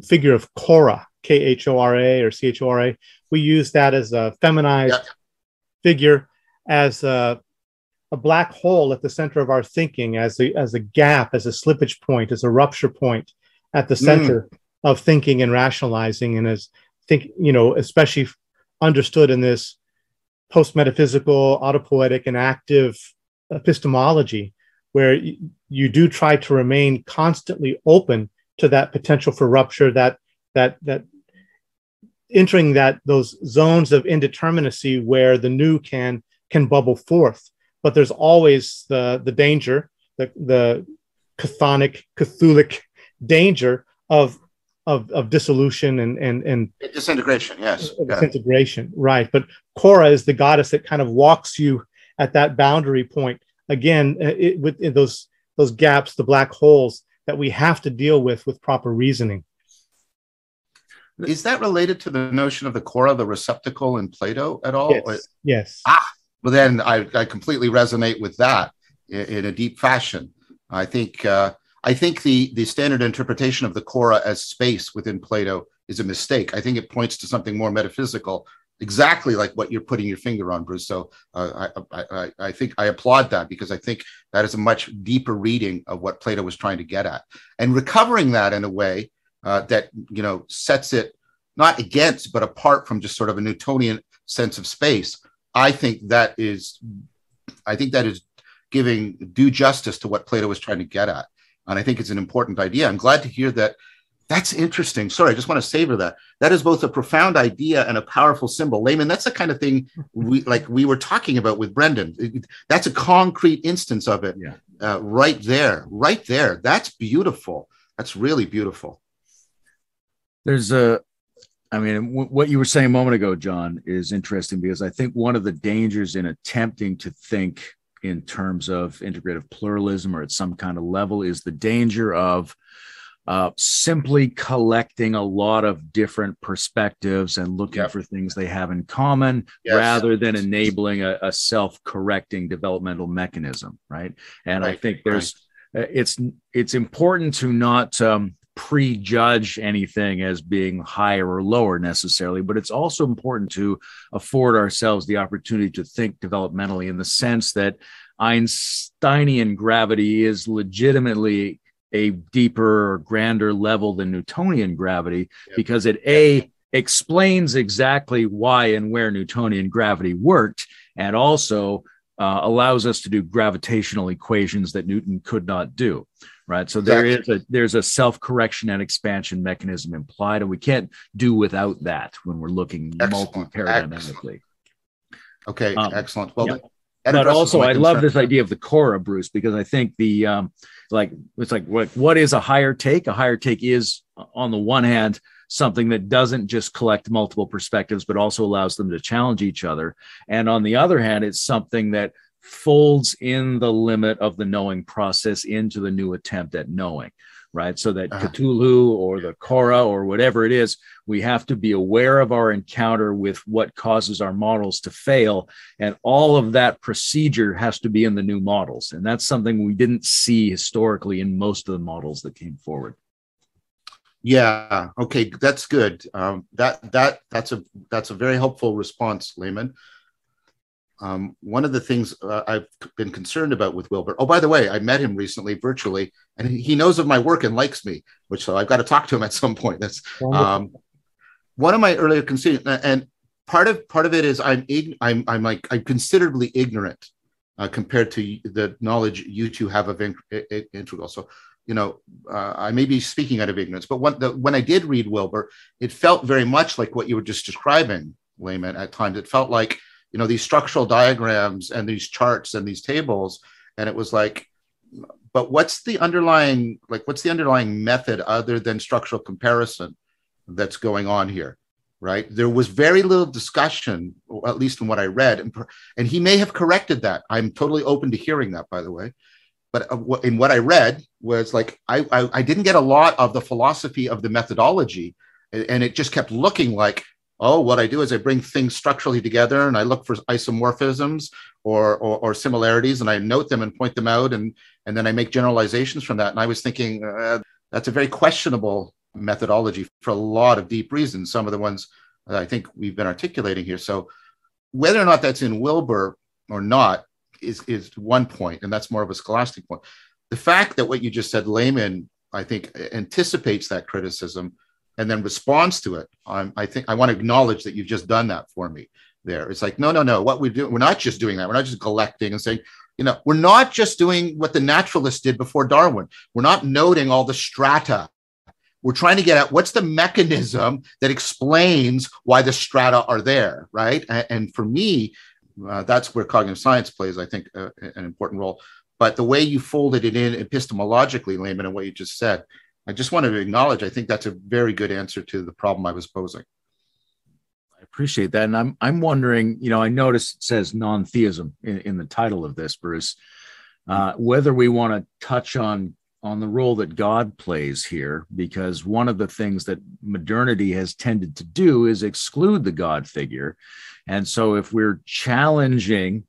figure of Khora, K H O R A or C H O R A. We use that as a feminized yeah. figure, as a, a, black hole at the center of our thinking, as a, as a gap, as a slippage point, as a rupture point at the center mm. of thinking and rationalizing, and as think, you know, especially understood in this post metaphysical, autopoietic, enactive epistemology where you do try to remain constantly open to that potential for rupture that that that entering that those zones of indeterminacy where the new can can bubble forth. But there's always the the danger the the chthonic cthulhic danger of of, of dissolution and and and disintegration yes. disintegration yeah. right. But Khora is the goddess that kind of walks you at that boundary point. Again uh, it, with those those gaps the black holes that we have to deal with with proper reasoning is that related to the notion of the Khora the receptacle in plato at all yes, yes. ah well then I, I completely resonate with that in, in a deep fashion i think uh, i think the the standard interpretation of the Khora as space within plato is a mistake i think it points to something more metaphysical exactly like what you're putting your finger on, Bruce. So uh, I, I, I think I applaud that because I think that is a much deeper reading of what Plato was trying to get at, and recovering that in a way uh, that you know sets it not against but apart from just sort of a Newtonian sense of space. I think that is, I think that is giving due justice to what Plato was trying to get at, and I think it's an important idea. I'm glad to hear that that's interesting. Sorry, I just want to savor that. That is both a profound idea and a powerful symbol. Layman, that's the kind of thing we like we were talking about with Brendan. That's a concrete instance of it yeah. uh, right there, right there. That's beautiful. That's really beautiful. There's a, I mean, w- what you were saying a moment ago, John, is interesting because I think one of the dangers in attempting to think in terms of integrative pluralism or at some kind of level is the danger of uh, simply collecting a lot of different perspectives and looking yep. for things they have in common yes. rather than enabling a, a, self-correcting developmental mechanism right and right. i think there's right. Uh, it's it's important to not um, prejudge anything as being higher or lower necessarily, but it's also important to afford ourselves the opportunity to think developmentally in the sense that Einsteinian gravity is legitimately a deeper or grander level than Newtonian gravity yep. because it a explains exactly why and where Newtonian gravity worked, and also uh, allows us to do gravitational equations that Newton could not do. Right. So exactly. there is a there's a self-correction and expansion mechanism implied, and we can't do without that when we're looking multi-paradigmatically. Okay, um, excellent. Well, yeah. but also I love this idea of the Khora, Bruce, because I think the um, like it's like what what is a higher take a higher take is on the one hand something that doesn't just collect multiple perspectives but also allows them to challenge each other and on the other hand it's something that folds in the limit of the knowing process into the new attempt at knowing right? So that uh-huh. Cthulhu or the Khora or whatever it is, we have to be aware of our encounter with what causes our models to fail. And all of that procedure has to be in the new models. And that's something we didn't see historically in most of the models that came forward. Yeah. Okay. That's good. Um, that that that's a that's a very helpful response, Layman. Um, one of the things uh, I've been concerned about with Wilber. Oh, by the way, I met him recently virtually, and he knows of my work and likes me, which so I've got to talk to him at some point. That's um, one of my earlier concerns, and part of part of it is I'm I'm I'm like I'm considerably ignorant uh, compared to the knowledge you two have of in, in, integral. So you know, uh, I may be speaking out of ignorance, but when, the, when I did read Wilber, it felt very much like what you were just describing, Layman. At times, it felt like you know these structural diagrams and these charts and these tables. And it was like but what's the underlying like what's the underlying method other than structural comparison that's going on here right? There was very little discussion at least in what i read. And, and he may have corrected that. I'm totally open to hearing that by the way. But uh, in what i read was like I, I, I didn't get a lot of the philosophy of the methodology. And it just kept looking like oh, what I do is I bring things structurally together and I look for isomorphisms or, or, or similarities and I note them and point them out and and then I make generalizations from that. And I was thinking uh, that's a very questionable methodology for a lot of deep reasons. Some of the ones that I think we've been articulating here. So whether or not that's in Wilber or not is is one point, and that's more of a scholastic point. The fact that what you just said, Layman, I think anticipates that criticism and then responds to it. I'm, I think I want to acknowledge that you've just done that for me there. It's like, no, no, no. What we do, we're not just doing that. We're not just collecting and saying, you know, we're not just doing what the naturalists did before Darwin. We're not noting all the strata. We're trying to get at what's the mechanism that explains why the strata are there, right? And, and for me, uh, that's where cognitive science plays, I think, uh, an important role. But the way you folded it in epistemologically, Layman, and what you just said, I just wanted to acknowledge, I think that's a very good answer to the problem I was posing. I appreciate that. And I'm, I'm wondering, you know, I noticed it says non theism in, in, the title of this, Bruce, uh, whether we want to touch on on the role that God plays here, because one of the things that modernity has tended to do is exclude the God figure. And so if we're challenging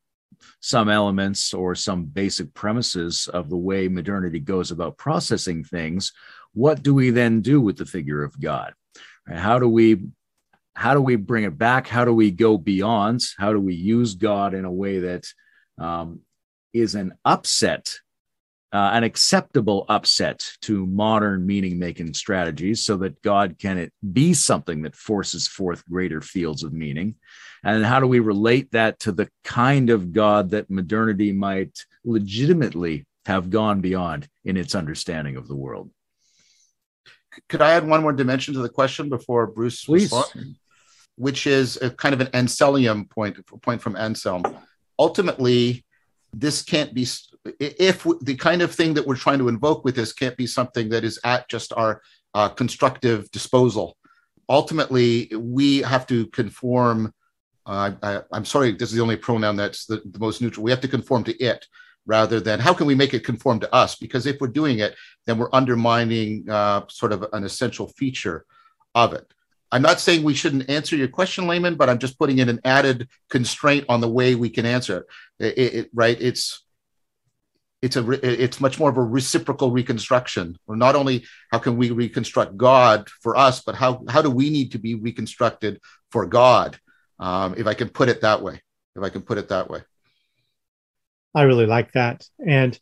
some elements or some basic premises of the way modernity goes about processing things, what do we then do with the figure of God? How do we how do we bring it back? How do we go beyond? How do we use God in a way that um, is an upset, uh, an acceptable upset to modern meaning making strategies so that God can be something that forces forth greater fields of meaning? And how do we relate that to the kind of God that modernity might legitimately have gone beyond in its understanding of the world? Could I add one more dimension to the question before Bruce Please. Responds? Which is a kind of an Anselm point, point from Anselm. Ultimately, this can't be if the kind of thing that we're trying to invoke with this can't be something that is at just our uh, constructive disposal. Ultimately, we have to conform. Uh, I, am sorry, this is the only pronoun that's the, the most neutral. We have to conform to it rather than how can we make it conform to us? Because if we're doing it, then we're undermining uh, sort of an essential feature of it. I'm not saying we shouldn't answer your question, Layman, but I'm just putting in an added constraint on the way we can answer it. it, it right? It's it's a it's much more of a reciprocal reconstruction. Or not only how can we reconstruct God for us, but how how do we need to be reconstructed for God? Um, if I can put it that way. If I can put it that way. I really like that. And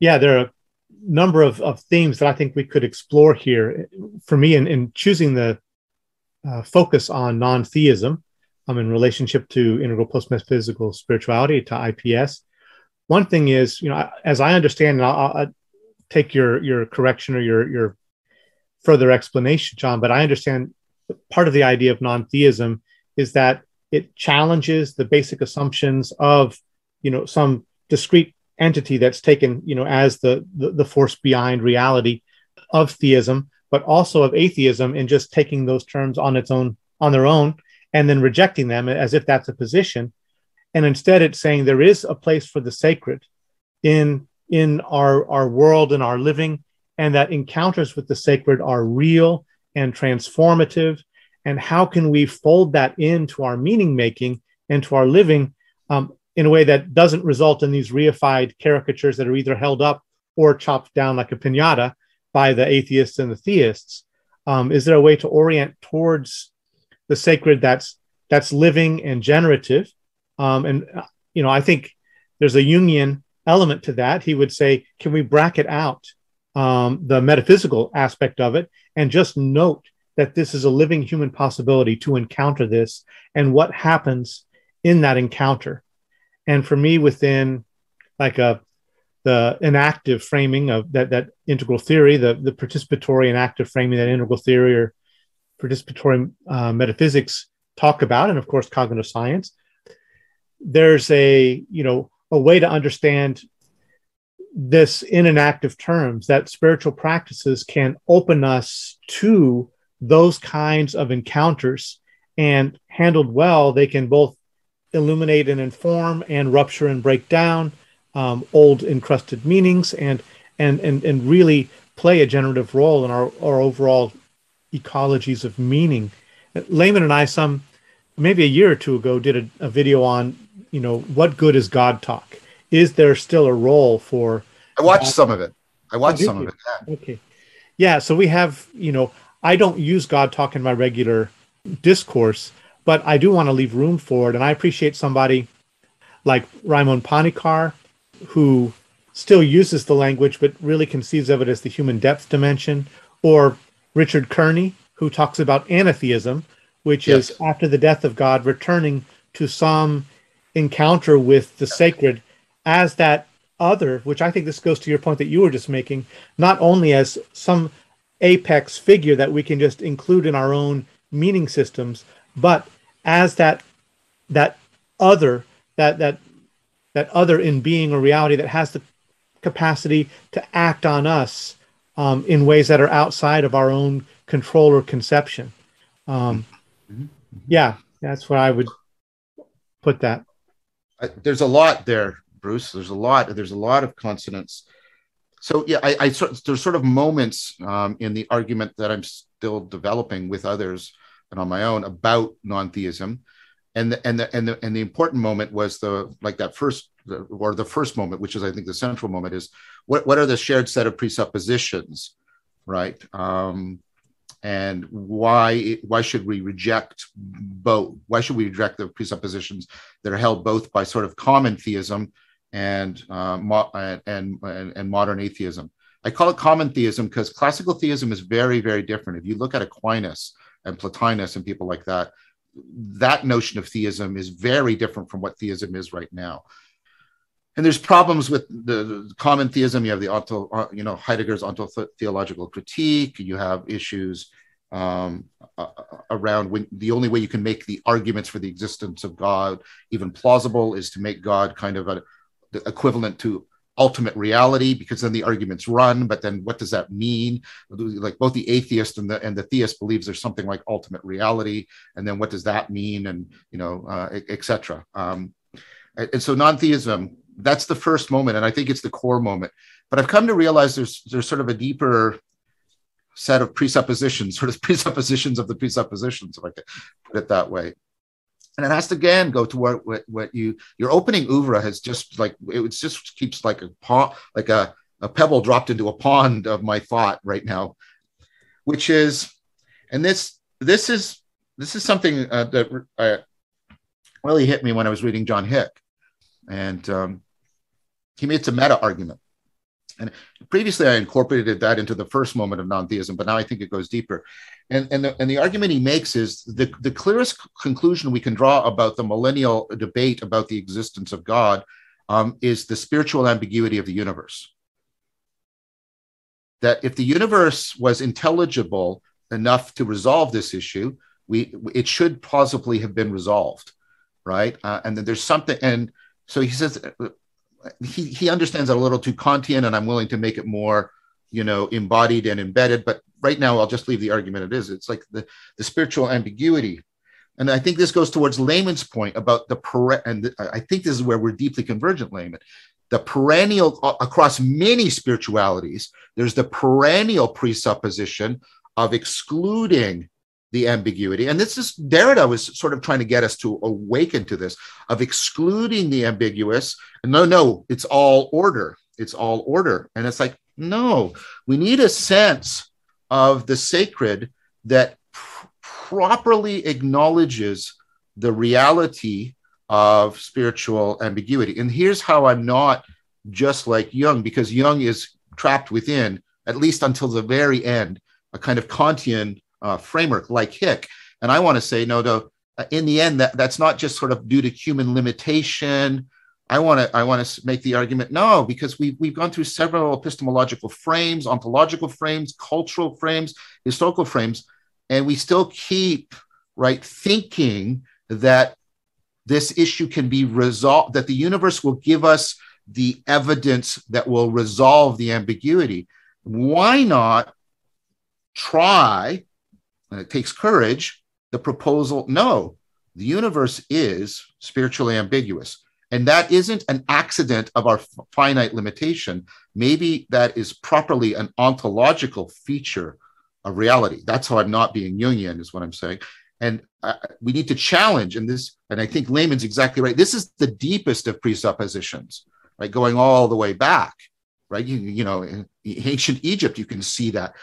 yeah, there are a number of, of themes that I think we could explore here. For me, in, in choosing the uh, focus on non theism um, in relationship to integral post metaphysical spirituality to IPS, one thing is, you know, as I understand, and I'll, I'll take your your correction or your your further explanation, John, but I understand part of the idea of non theism is that it challenges the basic assumptions of you know some discrete entity that's taken you know as the, the, the force behind reality of theism but also of atheism and just taking those terms on its own on their own and then rejecting them as if that's a position. And instead it's saying there is a place for the sacred in in our our world and our living and that encounters with the sacred are real and transformative. And how can we fold that into our meaning making and to our living? Um, in a way that doesn't result in these reified caricatures that are either held up or chopped down like a pinata by the atheists and the theists. Um, is there a way to orient towards the sacred that's that's living and generative? Um, and uh, you know, I think there's a Jungian element to that. He would say, can we bracket out um, the metaphysical aspect of it and just note that this is a living human possibility to encounter this and what happens in that encounter? And for me within like a the enactive framing of that that integral theory the the participatory and active framing that integral theory or participatory uh, metaphysics talk about and of course cognitive science there's a you know a way to understand this in enactive terms that spiritual practices can open us to those kinds of encounters and handled well they can both illuminate and inform and rupture and break down um, old encrusted meanings and and and and really play a generative role in our, our overall ecologies of meaning. Layman and I, some maybe a year or two ago, did a, a video on, you know, what good is God talk? Is there still a role for? I watched God? some of it. I watched oh, some you? of it. Yeah. Okay. Yeah. So we have, you know, I don't use God talk in my regular discourse, but I do want to leave room for it. And I appreciate somebody like Raimon Panikkar, who still uses the language, but really conceives of it as the human depth dimension, or Richard Kearney, who talks about anatheism, which yes. is after the death of God, returning to some encounter with the sacred as that other, which I think this goes to your point that you were just making, not only as some apex figure that we can just include in our own meaning systems, but as that that other, that that that other in being or reality that has the capacity to act on us um, in ways that are outside of our own control or conception. Um, mm-hmm. yeah, that's where I would put that. there's a lot there, Bruce. There's a lot. There's a lot of consonance. So yeah, I, I there's sort of moments um, in the argument that I'm still developing with others and on my own about non-theism. And the, and the and the and the important moment was the like that first or the first moment which is i think the central moment is what what are the shared set of presuppositions right? Um and why why should we reject both why should we reject the presuppositions that are held both by sort of common theism and uh, mo- and, and and modern atheism? I call it common theism because classical theism is very very different. If you look at aquinas and plotinus and people like that that notion of theism is very different from what theism is right now. And there's problems with the, common theism. You have the uh, you know, Heidegger's ontotheological critique. You have issues um, around when the only way you can make the arguments for the existence of God even plausible is to make God kind of a, equivalent to ultimate reality because then the arguments run but then what does that mean? Like both the atheist and the and the theist believes there's something like ultimate reality and then what does that mean? And you know uh, etc um, and so non-theism that's the first moment and i think it's the core moment. But i've come to realize there's there's sort of a deeper set of presuppositions sort of presuppositions of the presuppositions if i could put it that way and it has to again go to what what, what you your opening oeuvre has just like it just keeps like a pond like a, a pebble dropped into a pond of my thought right now which is and this this is this is something uh, that uh, really hit me when i was reading john hick. And um, he made some meta argument and previously i incorporated that into the first moment of non-theism but now i think it goes deeper and, and, the, and the argument he makes is the, the clearest conclusion we can draw about the millennial debate about the existence of God um, is the spiritual ambiguity of the universe. That if the universe was intelligible enough to resolve this issue, we it should plausibly have been resolved, right? Uh, and then there's something, and so he says he he understands it a little too Kantian, and I'm willing to make it more you know embodied and embedded. But right now i'll just leave the argument it is. It's like the, the spiritual ambiguity. And i think this goes towards layman's point about the per- and i think this is where we're deeply convergent layman. The perennial across many spiritualities there's the perennial presupposition of excluding the ambiguity. And this is derrida was sort of trying to get us to awaken to this of excluding the ambiguous. No no it's all order. It's all order. And it's like no, we need a sense of the sacred that pr- properly acknowledges the reality of spiritual ambiguity. And here's how I'm not just like Jung, because Jung is trapped within, at least until the very end, a kind of Kantian uh, framework like Hick. And I want to say, no, no, uh, in the end, that, that's not just sort of due to human limitation I want to I want to make the argument no, because we've we've gone through several epistemological frames, ontological frames, cultural frames, historical frames, and we still keep right thinking that this issue can be resolved, that the universe will give us the evidence that will resolve the ambiguity. Why not try, and it takes courage, the proposal no, the universe is spiritually ambiguous. And that isn't an accident of our finite limitation. Maybe that is properly an ontological feature of reality. That's how I'm not being Jungian, is what I'm saying. And uh, we need to challenge, and this, and I think Layman's exactly right. This is the deepest of presuppositions, right? Going all the way back, right? You, you know, in ancient Egypt, you can see that.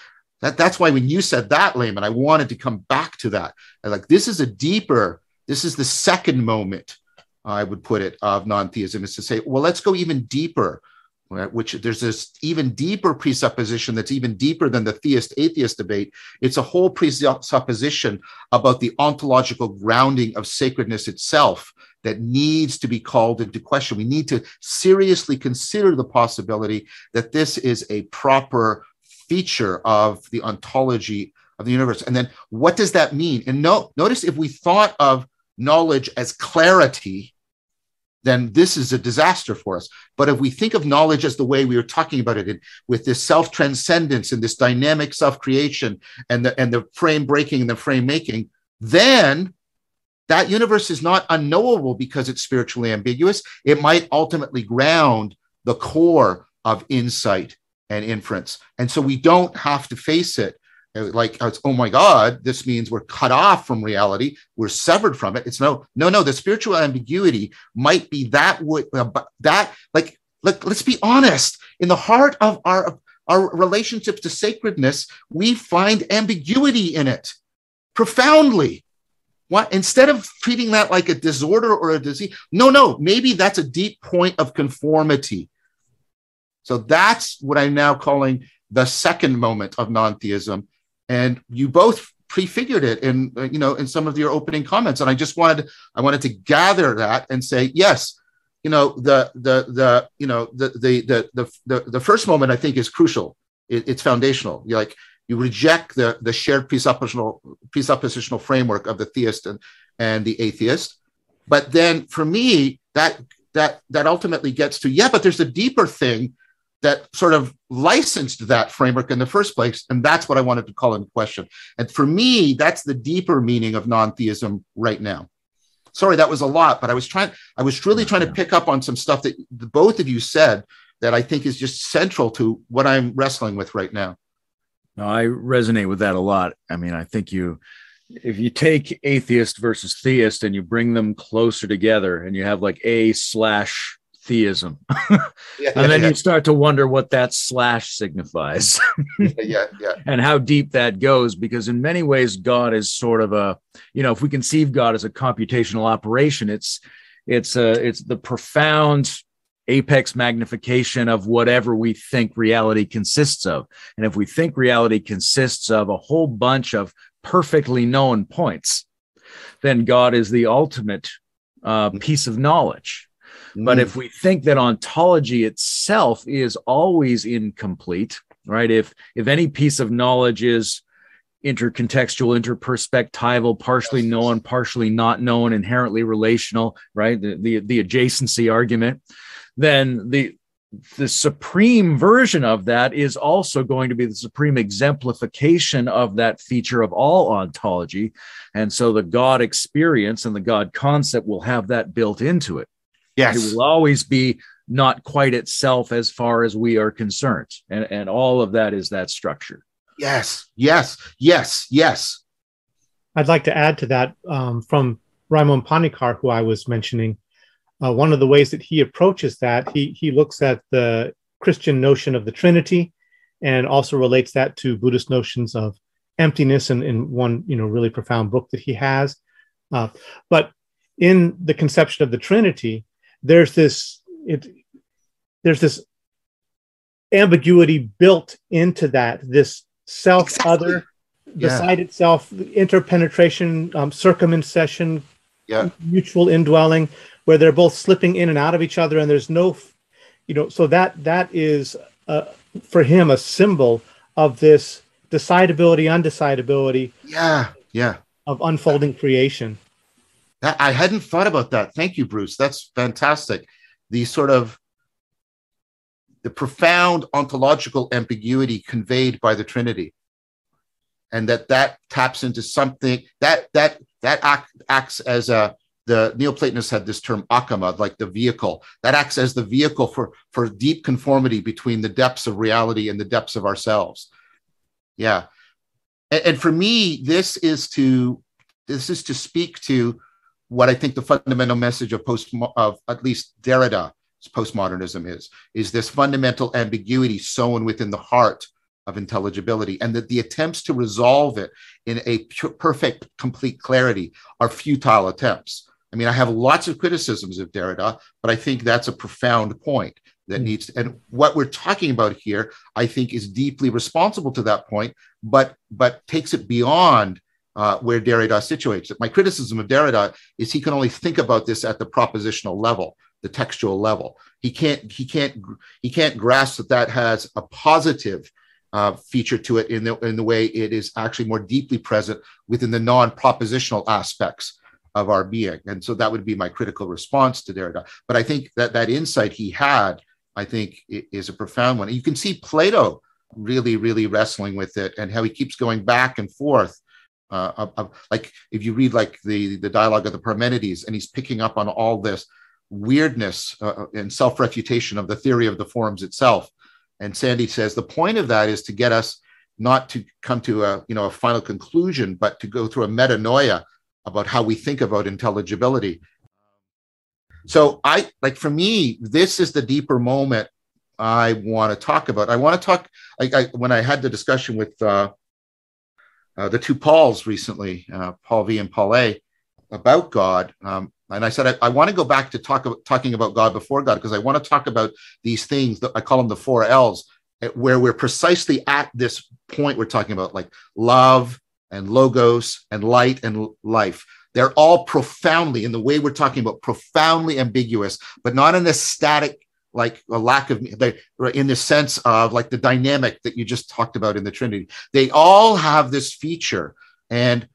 That, that's why when you said that, Layman, I wanted to come back to that. And like, this is a deeper, this is the second moment I would put it, of non theism is to say, well, let's go even deeper, right? which there's this even deeper presupposition that's even deeper than the theist atheist debate. It's a whole presupposition about the ontological grounding of sacredness itself that needs to be called into question. We need to seriously consider the possibility that this is a proper feature of the ontology of the universe. And then what does that mean? And no, notice if we thought of knowledge as clarity, then this is a disaster for us. But if we think of knowledge as the way we were talking about it, with this self transcendence and this dynamic self creation and the, and the frame breaking and the frame making, then that universe is not unknowable because it's spiritually ambiguous. It might ultimately ground the core of insight and inference. And so we don't have to face it like oh my god this means we're cut off from reality. We're severed from it. It's no no no the spiritual ambiguity might be that would uh, that like like let's be honest. In the heart of our our relationships to sacredness we find ambiguity in it profoundly. What instead of treating that like a disorder or a disease no no maybe that's a deep point of conformity so that's what i'm now calling the second moment of non-theism. And you both prefigured it in uh, you know in some of your opening comments. And i just wanted i wanted to gather that and say yes you know the the the you know the the the the, the, the first moment i think is crucial. It, it's foundational. You like you reject the the shared presuppositional presuppositional framework of the theist and, and the atheist. But then for me that that that ultimately gets to yeah but there's a deeper thing that sort of licensed that framework in the first place. And that's what I wanted to call into question. And for me, that's the deeper meaning of non theism right now. Sorry, that was a lot, but I was trying, I was really trying to pick up on some stuff that both of you said that I think is just central to what I'm wrestling with right now. No, I resonate with that a lot. I mean, I think you, if you take atheist versus theist and you bring them closer together and you have like a slash theism. yeah, and then yeah. you start to wonder what that slash signifies. yeah, yeah. And how deep that goes, because in many ways, God is sort of a, you know, if we conceive God as a computational operation, it's it's a it's the profound apex magnification of whatever we think reality consists of. And if we think reality consists of a whole bunch of perfectly known points, then God is the ultimate uh, mm. piece of knowledge but if mm. we think that ontology itself is always incomplete, right? If if any piece of knowledge is intercontextual, interperspectival, partially known, partially not known, inherently relational, right? The, the, the adjacency argument, then the the supreme version of that is also going to be the supreme exemplification of that feature of all ontology. And so the God experience and the God concept will have that built into it. Yes. It will always be not quite itself as far as we are concerned. And, and all of that is that structure. Yes, yes, yes, yes. I'd like to add to that um, from Raimon Panikkar, who I was mentioning. Uh, one of the ways that he approaches that, he, he looks at the Christian notion of the Trinity and also relates that to Buddhist notions of emptiness in, in one you know really profound book that he has. Uh, but in the conception of the Trinity, there's this it there's this ambiguity built into that this self exactly. other beside yeah. itself interpenetration um, circumincession yeah. mutual indwelling where they're both slipping in and out of each other and there's no you know so that that is uh, for him a symbol of this decidability undecidability yeah yeah of unfolding creation I hadn't thought about that. Thank you, Bruce. That's fantastic. The sort of the profound ontological ambiguity conveyed by the Trinity, and that that taps into something that that that act, acts as a the Neoplatonists had this term ochema, like the vehicle, that acts as the vehicle for, for deep conformity between the depths of reality and the depths of ourselves. Yeah. And, and for me, this is to this is to speak to what I think the fundamental message of post of at least Derrida's postmodernism is, is this fundamental ambiguity sown within the heart of intelligibility, and that the attempts to resolve it in a pure, perfect, complete clarity are futile attempts. I mean, I have lots of criticisms of Derrida, but I think that's a profound point that mm needs. To, and what we're talking about here, I think, is deeply responsible to that point, but but takes it beyond uh, where Derrida situates it. My criticism of Derrida is he can only think about this at the propositional level, the textual level. He can't he can't he can't grasp that that has a positive uh, feature to it in the in the way it is actually more deeply present within the non-propositional aspects of our being. And so that would be my critical response to Derrida. But I think that that insight he had, I think, is a profound one. You can see Plato really, really wrestling with it and how he keeps going back and forth. Uh, of, of, like if you read like the the dialogue of the Parmenides, and he's picking up on all this weirdness uh, and self-refutation of the theory of the forms itself. And Sandy says the point of that is to get us not to come to a you know a final conclusion, but to go through a metanoia about how we think about intelligibility. So I like for me, this is the deeper moment I want to talk about. I want to talk. I, I when I had the discussion with uh, uh, the two Pauls recently, uh, Paul V and Paul A, about God, um, and I said I, I, want to go back to talk about talking about God before God because I want to talk about these things that I call them the four L's, where we're precisely at this point we're talking about, like love, and logos and light and life. They're all profoundly, in the way we're talking about, profoundly ambiguous, but not in a static, like a lack of, in the sense of like the dynamic that you just talked about in the Trinity. They all have this feature, and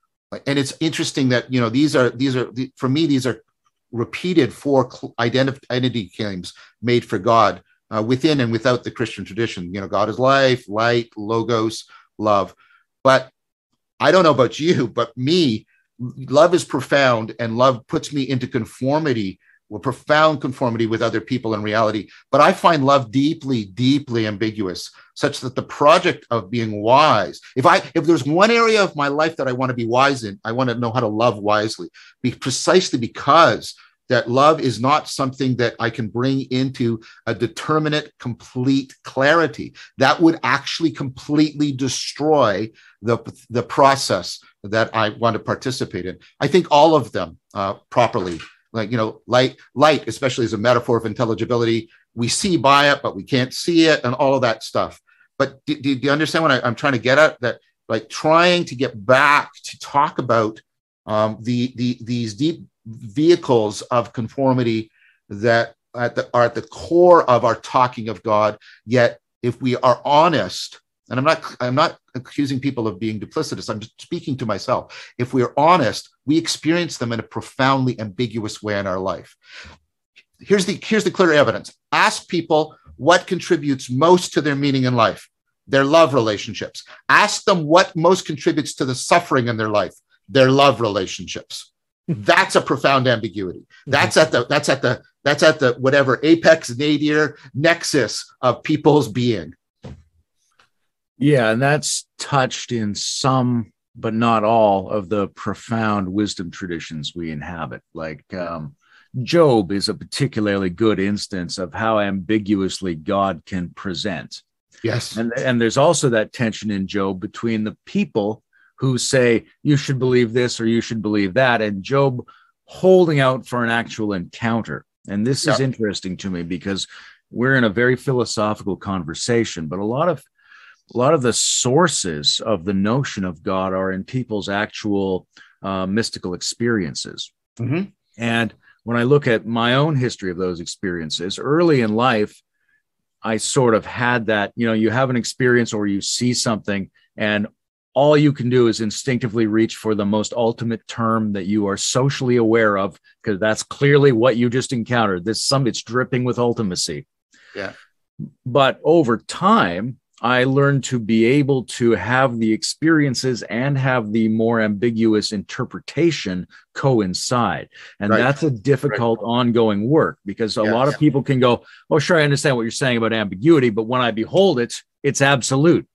and it's interesting that you know these are these are for me these are repeated four identity claims made for God uh, within and without the Christian tradition. You know, God is life, light, logos, love. But I don't know about you, but me, love is profound and love puts me into conformity with profound conformity with other people in reality. But I find love deeply, deeply ambiguous, such that the project of being wise, if I if there's one area of my life that I want to be wise in, I want to know how to love wisely, be precisely because that love is not something that I can bring into a determinate, complete clarity. That would actually completely destroy the, the process that I want to participate in. I think all of them uh, properly, like, you know, light, light, especially as a metaphor of intelligibility, we see by it, but we can't see it and all of that stuff. But do, do, do you understand what I, am trying to get at? That like trying to get back to talk about um, the, the, these deep vehicles of conformity that at the, are at the core of our talking of God. Yet, if we are honest, and I'm not I'm not accusing people of being duplicitous. I'm just speaking to myself. If we're honest, we experience them in a profoundly ambiguous way in our life. Here's the here's the clear evidence. Ask people what contributes most to their meaning in life. Their love relationships. Ask them what most contributes to the suffering in their life. Their love relationships hmm. that's a profound ambiguity. Hmm. That's at the that's at the that's at the whatever apex nadir nexus of people's being. Yeah, and that's touched in some, but not all, of the profound wisdom traditions we inhabit. Like um, Job is a particularly good instance of how ambiguously God can present. Yes, and and there's also that tension in Job between the people who say you should believe this or you should believe that, and Job holding out for an actual encounter. And this yeah. is interesting to me because we're in a very philosophical conversation, but a lot of a lot of the sources of the notion of God are in people's actual uh, mystical experiences. Mm-hmm. And when I look at my own history of those experiences, early in life, I sort of had that, you know, you have an experience or you see something, and all you can do is instinctively reach for the most ultimate term that you are socially aware of because that's clearly what you just encountered this some it's dripping with ultimacy yeah but over time i learned to be able to have the experiences and have the more ambiguous interpretation coincide and Right. that's a difficult ongoing work because a Yeah. lot of people can go oh sure i understand what you're saying about ambiguity but when i behold it it's absolute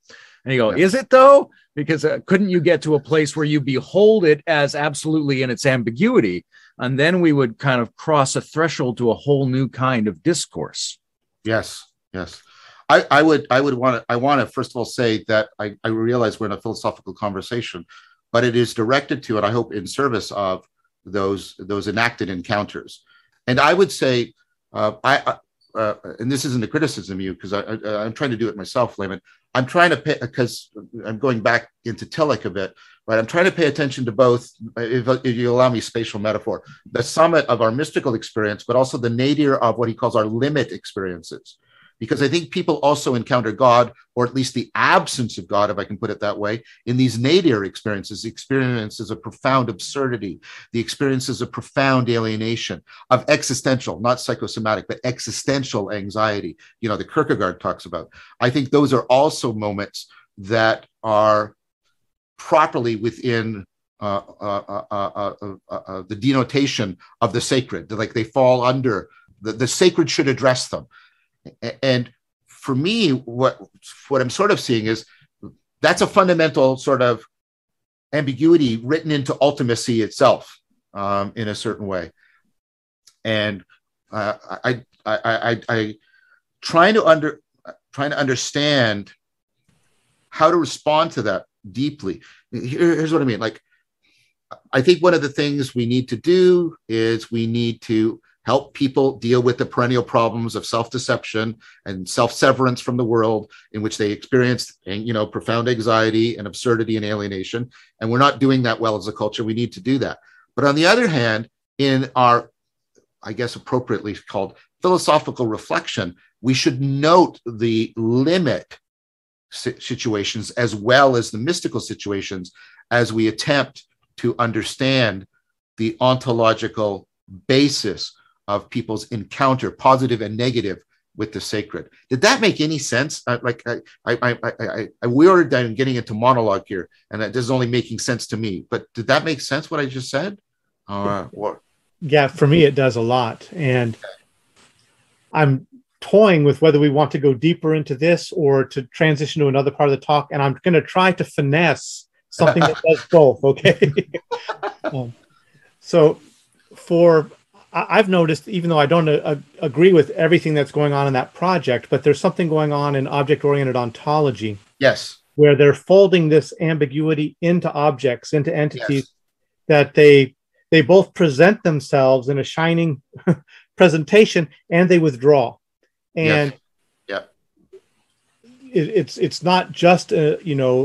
and you go Yeah. is it though because uh, couldn't you get to a place where you behold it as absolutely in its ambiguity and then we would kind of cross a threshold to a whole new kind of discourse Yes, yes. I, I would I would want to I want to first of all say that I, I realize we're in a philosophical conversation, but it is directed to and I hope in service of those those enacted encounters. And I would say uh, I uh, and this isn't a criticism of you because I, I I'm trying to do it myself, Layman. I'm trying to pay because I'm going back into Tillich a bit, right? I'm trying to pay attention to both, if, if you allow me spatial metaphor, the summit of our mystical experience, but also the nadir of what he calls our limit experiences. Because I think people also encounter God, or at least the absence of God, if I can put it that way, in these nadir experiences, the experiences of profound absurdity, the experiences of profound alienation, of existential, not psychosomatic, but existential anxiety, you know, the Kierkegaard talks about. I think those are also moments that are properly within uh, uh, uh, uh, uh, uh, uh, the denotation of the sacred. Like they fall under the, the sacred should address them. And for me, what what I'm sort of seeing is that's a fundamental sort of ambiguity written into ultimacy itself um, in a certain way. And uh, I, I, I, I, I trying to under trying to understand how to respond to that deeply. Here- here's what I mean. Like, I think one of the things we need to do is we need to help people deal with the perennial problems of self-deception and self-severance from the world in which they experience you know profound anxiety and absurdity and alienation. And we're not doing that well as a culture. We need to do that. But on the other hand in our i guess appropriately called philosophical reflection we should note the limit situations as well as the mystical situations as we attempt to understand the ontological basis of people's encounter, positive and negative, with the sacred. Did that make any sense? Uh, like I, I, I, I, I, I weird that I'm getting into monologue here, and that this is only making sense to me. But did that make sense? What I just said? Uh, or yeah for me it does a lot and i'm toying with whether we want to go deeper into this or to transition to another part of the talk and i'm going to try to finesse something that does both okay um, so for I- i've noticed even though i don't uh, agree with everything that's going on in that project but there's something going on in object oriented ontology yes, where they're folding this ambiguity into objects into entities Yes. that they they both present themselves in a shining presentation and they withdraw and Yeah. it, it's it's not just a you know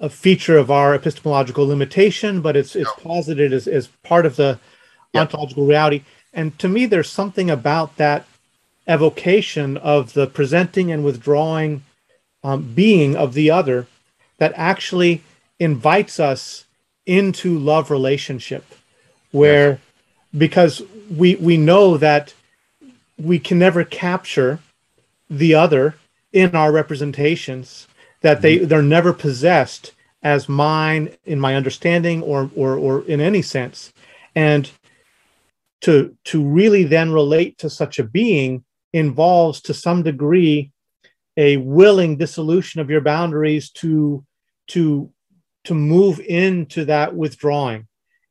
a, a feature of our epistemological limitation but it's it's posited as, as part of the Yeah. ontological reality and to me there's something about that evocation of the presenting and withdrawing um, being of the other that actually invites us into love relationship where because we we know that we can never capture the other in our representations that they they're never possessed as mine in my understanding or or or in any sense. And to to really then relate to such a being involves to some degree a willing dissolution of your boundaries to to to move into that withdrawing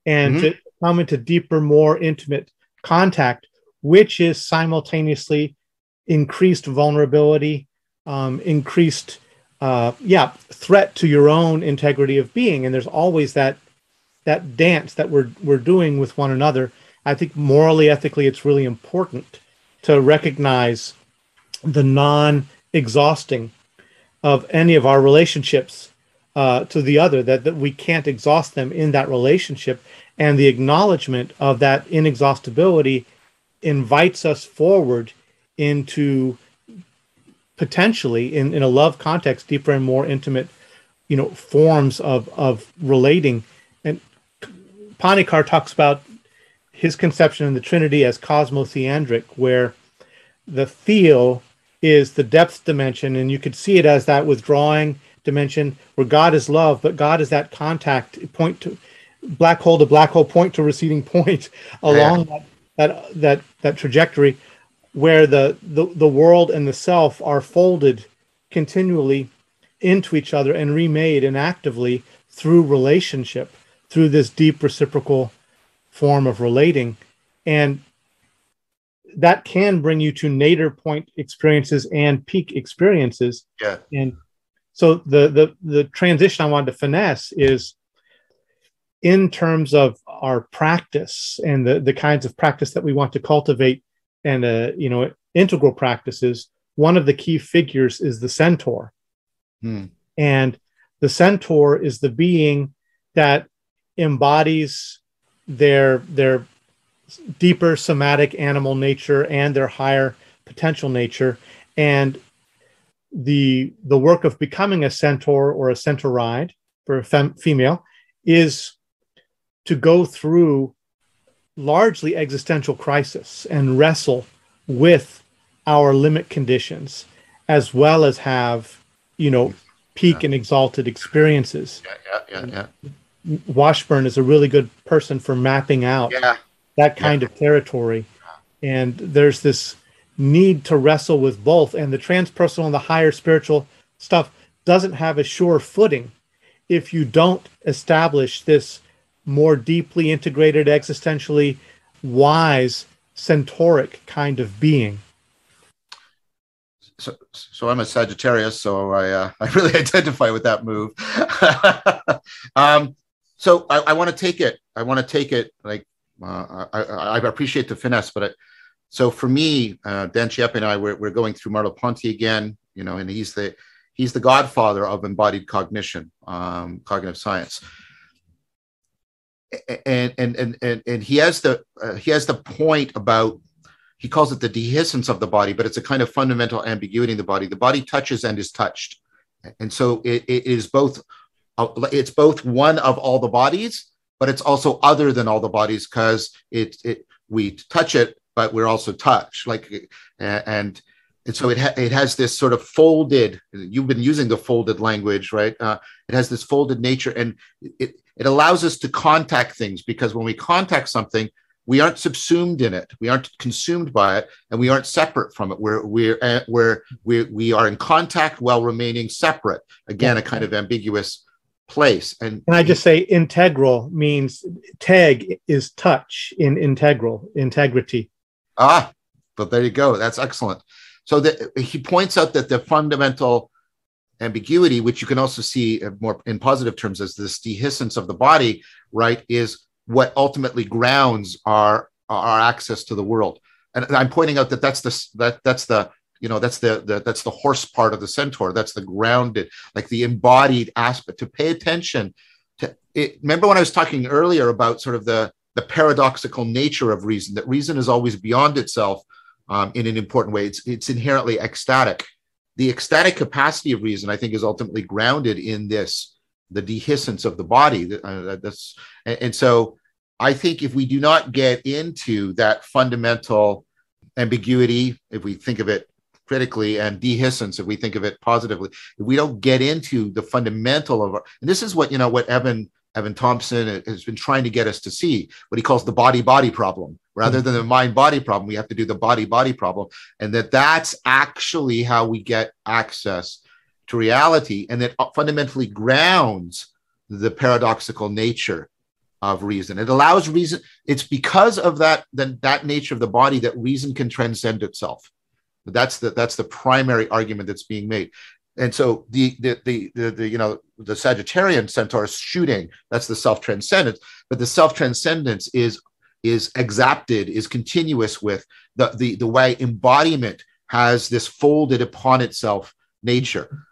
and Mhm. to come into deeper more intimate contact which is simultaneously increased vulnerability um, increased uh, yeah threat to your own integrity of being and there's always that that dance that we're we're doing with one another i think morally ethically it's really important to recognize the non exhausting of any of our relationships uh, to the other that, that we can't exhaust them in that relationship. And the acknowledgement of that inexhaustibility invites us forward into potentially in, in a love context deeper and more intimate you know forms of of relating. And Panikkar talks about his conception of the Trinity as cosmotheandric, where the theo is the depth dimension, and you could see it as that withdrawing dimension where God is love, but God is that contact point to black hole to black hole, point to receding point along yeah. that, that that that trajectory, where the, the the world and the self are folded continually into each other and remade and actively through relationship, through this deep reciprocal form of relating. And that can bring you to nadir point experiences and peak experiences. Yeah. And so the the the transition I wanted to finesse is in terms of our practice and the the kinds of practice that we want to cultivate and uh, you know integral practices. One of the key figures is the centaur, hmm. and the centaur is the being that embodies their their deeper somatic animal nature and their higher potential nature and the the work of becoming a centaur or a centauride for a fem, female is to go through largely existential crisis and wrestle with our limit conditions as well as have you know peak yeah. and exalted experiences yeah yeah yeah, yeah. Washburn is a really good person for mapping out yeah. that kind yeah. of territory. And there's this need to wrestle with both. And the transpersonal and the higher spiritual stuff doesn't have a sure footing if you don't establish this more deeply integrated, existentially wise, centauric kind of being. So, so I'm a Sagittarius, so I uh, I really identify with that move. um, so I, I want to take it. I want to take it like uh, I, I, appreciate the finesse, but I, so for me, uh, Dan Chiappe and I, we're, we're going through Merleau-Ponty again, you know, and he's the he's the godfather of embodied cognition, um, cognitive science, and and and and, and he has the uh, he has the point about he calls it the dehiscence of the body, but it's a kind of fundamental ambiguity in the body. The body touches and is touched, and so it, it is both it's both one of all the bodies, but it's also other than all the bodies because it, it we touch it, but we're also touched. Like and and so it ha- it has this sort of folded. You've been using the folded language, right? Uh, it has this folded nature, and it it allows us to contact things because when we contact something, we aren't subsumed in it we aren't consumed by it and we aren't separate from it we're we're uh, we're we, we are in contact while remaining separate again a kind of ambiguous place. And can I just say integral means tag is touch in integral, integrity. Ah, but there you go. That's excellent. So that he points out that the fundamental ambiguity, which you can also see more in positive terms as this dehiscence of the body, right, is what ultimately grounds our our access to the world. And I'm pointing out that that's the that that's the you know that's the, the that's the horse part of the centaur. That's the grounded like the embodied aspect. To pay attention to it remember when i was talking earlier about sort of the the paradoxical nature of reason that reason is always beyond itself um, in an important way. It's it's inherently ecstatic. The ecstatic capacity of reason i think is ultimately grounded in this the dehiscence of the body. Uh, that's and, and so i think if we do not get into that fundamental ambiguity if we think of it critically and dehiscence if we think of it positively if we don't get into the fundamental of our and this is what you know what evan evan thompson has been trying to get us to see what he calls the body body problem. Rather than the mm-hmm. mind body problem we have to do the body body problem and that that's actually how we get access to reality and that fundamentally grounds the paradoxical nature of reason. It allows reason it's because of that that, that nature of the body that reason can transcend itself that's the that's the primary argument that's being made. And so the the the, the, the you know the Sagittarian centaur shooting that's the self transcendence, but the self transcendence is is exapted is continuous with the the the way embodiment has this folded upon itself nature.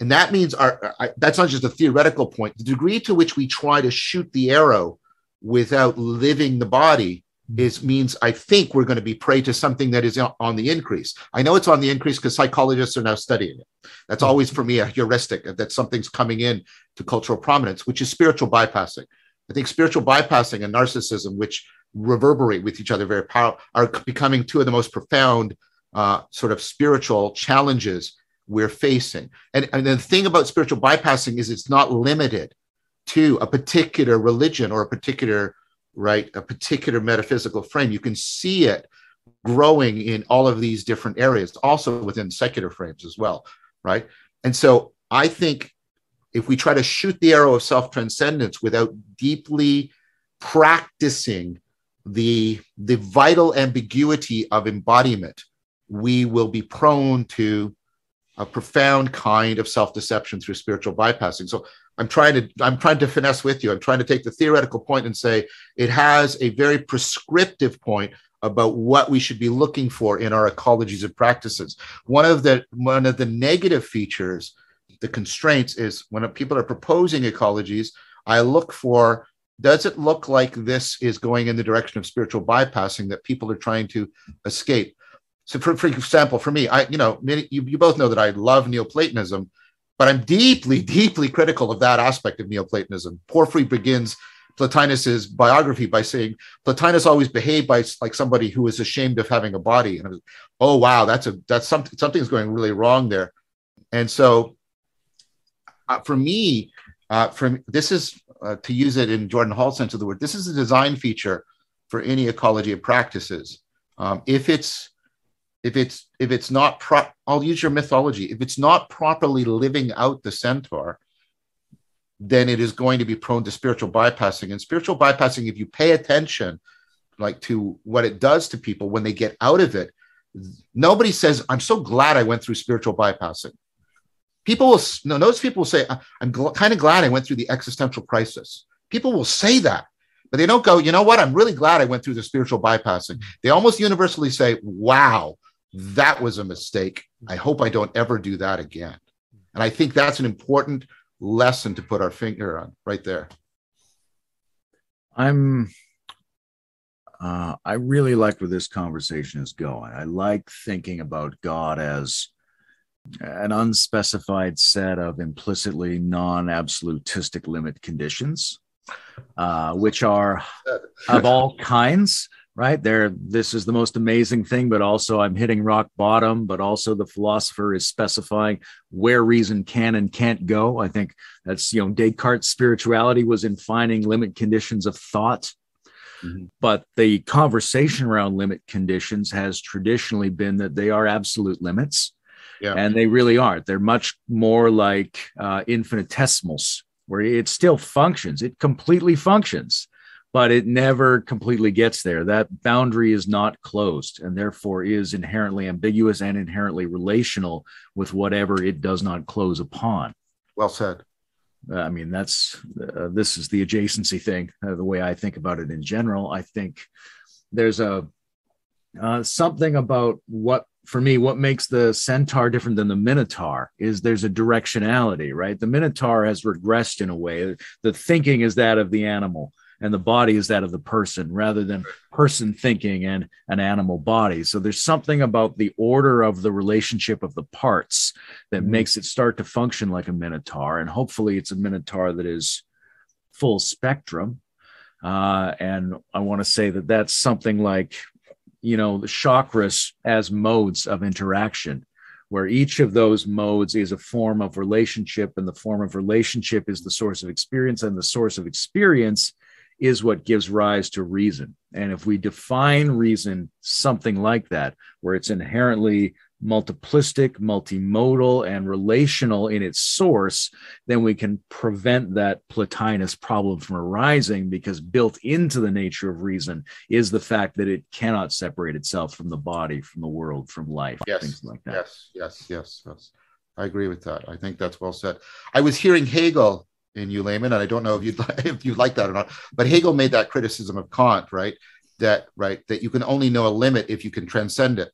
And that means our I, that's not just a theoretical point. The degree to which we try to shoot the arrow without living the body is means I think we're going to be prey to something that is on the increase. I know it's on the increase because psychologists are now studying it. That's mm-hmm. always for me a heuristic that something's coming in to cultural prominence, which is spiritual bypassing. I think spiritual bypassing and narcissism, which reverberate with each other very powerful, are becoming two of the most profound uh, sort of spiritual challenges we're facing. And, and the thing about spiritual bypassing is it's not limited to a particular religion or a particular right a particular metaphysical frame. You can see it growing in all of these different areas also within secular frames as well right? And so i think if we try to shoot the arrow of self transcendence without deeply practicing the the vital ambiguity of embodiment we will be prone to a profound kind of self deception through spiritual bypassing. So I'm trying to I'm trying to finesse with you. I'm trying to take the theoretical point and say it has a very prescriptive point about what we should be looking for in our ecologies and practices. One of the one of the negative features, the constraints is when people are proposing ecologies, I look for does it look like this is going in the direction of spiritual bypassing that people are trying to escape? So, for, for example, for me, I you know you, you both know that I love Neoplatonism, but I'm deeply, deeply critical of that aspect of Neoplatonism. Porphyry begins Plotinus's biography by saying Plotinus always behaved by like somebody who is ashamed of having a body. And was, oh wow, that's a that's something something's going really wrong there. And so, uh, for me, uh, from this is uh, to use it in Jordan Hall sense of the word. This is a design feature for any ecology of practices. Um, if it's if it's if it's not pro i'll use your mythology. If it's not properly living out the centaur then it is going to be prone to spiritual bypassing. And spiritual bypassing if you pay attention like to what it does to people when they get out of it nobody says i'm so glad i went through spiritual bypassing. People will no those people will say i'm gl- kind of glad i went through the existential crisis. People will say that but they don't go you know what? I'm really glad i went through the spiritual bypassing. They almost universally say wow that was a mistake. I hope I don't ever do that again. And I think that's an important lesson to put our finger on right there. I'm uh, I really like where this conversation is going. I like thinking about God as an unspecified set of implicitly non absolutistic limit conditions, uh, which are of all kinds right? There this is the most amazing thing but also i'm hitting rock bottom but also the philosopher is specifying where reason can and can't go. I think that's you know descartes spirituality was in finding limit conditions of thought. Mm-hmm. but the conversation around limit conditions has traditionally been that they are absolute limits. Yeah. and they really aren't. They're much more like uh, infinitesimals where it still functions. It completely functions but it never completely gets there. That boundary is not closed and therefore is inherently ambiguous and inherently relational with whatever it does not close upon. Well said. Uh, I mean, that's uh, this is the adjacency thing, uh, the way I think about it in general. I think there's a uh, something about what for me what makes the centaur different than the minotaur is there's a directionality right the minotaur has regressed in a way the thinking is that of the animal and the body is that of the person rather than person thinking and an animal body. So there's something about the order of the relationship of the parts that mm-hmm. makes it start to function like a minotaur. And hopefully it's a minotaur that is full spectrum. Uh, and I want to say that that's something like, you know, the chakras as modes of interaction where each of those modes is a form of relationship and the form of relationship is the source of experience and the source of experience is what gives rise to reason. And if we define reason something like that, where it's inherently multiplistic, multimodal, and relational in its source, then we can prevent that Plotinus problem from arising because built into the nature of reason is the fact that it cannot separate itself from the body, from the world, from life, yes, things like that. Yes, yes, yes, yes. I agree with that. I think that's well said. I was hearing Hegel in you, Layman, and I don't know if you'd if you like that or not. But Hegel made that criticism of Kant, right? That right that you can only know a limit if you can transcend it.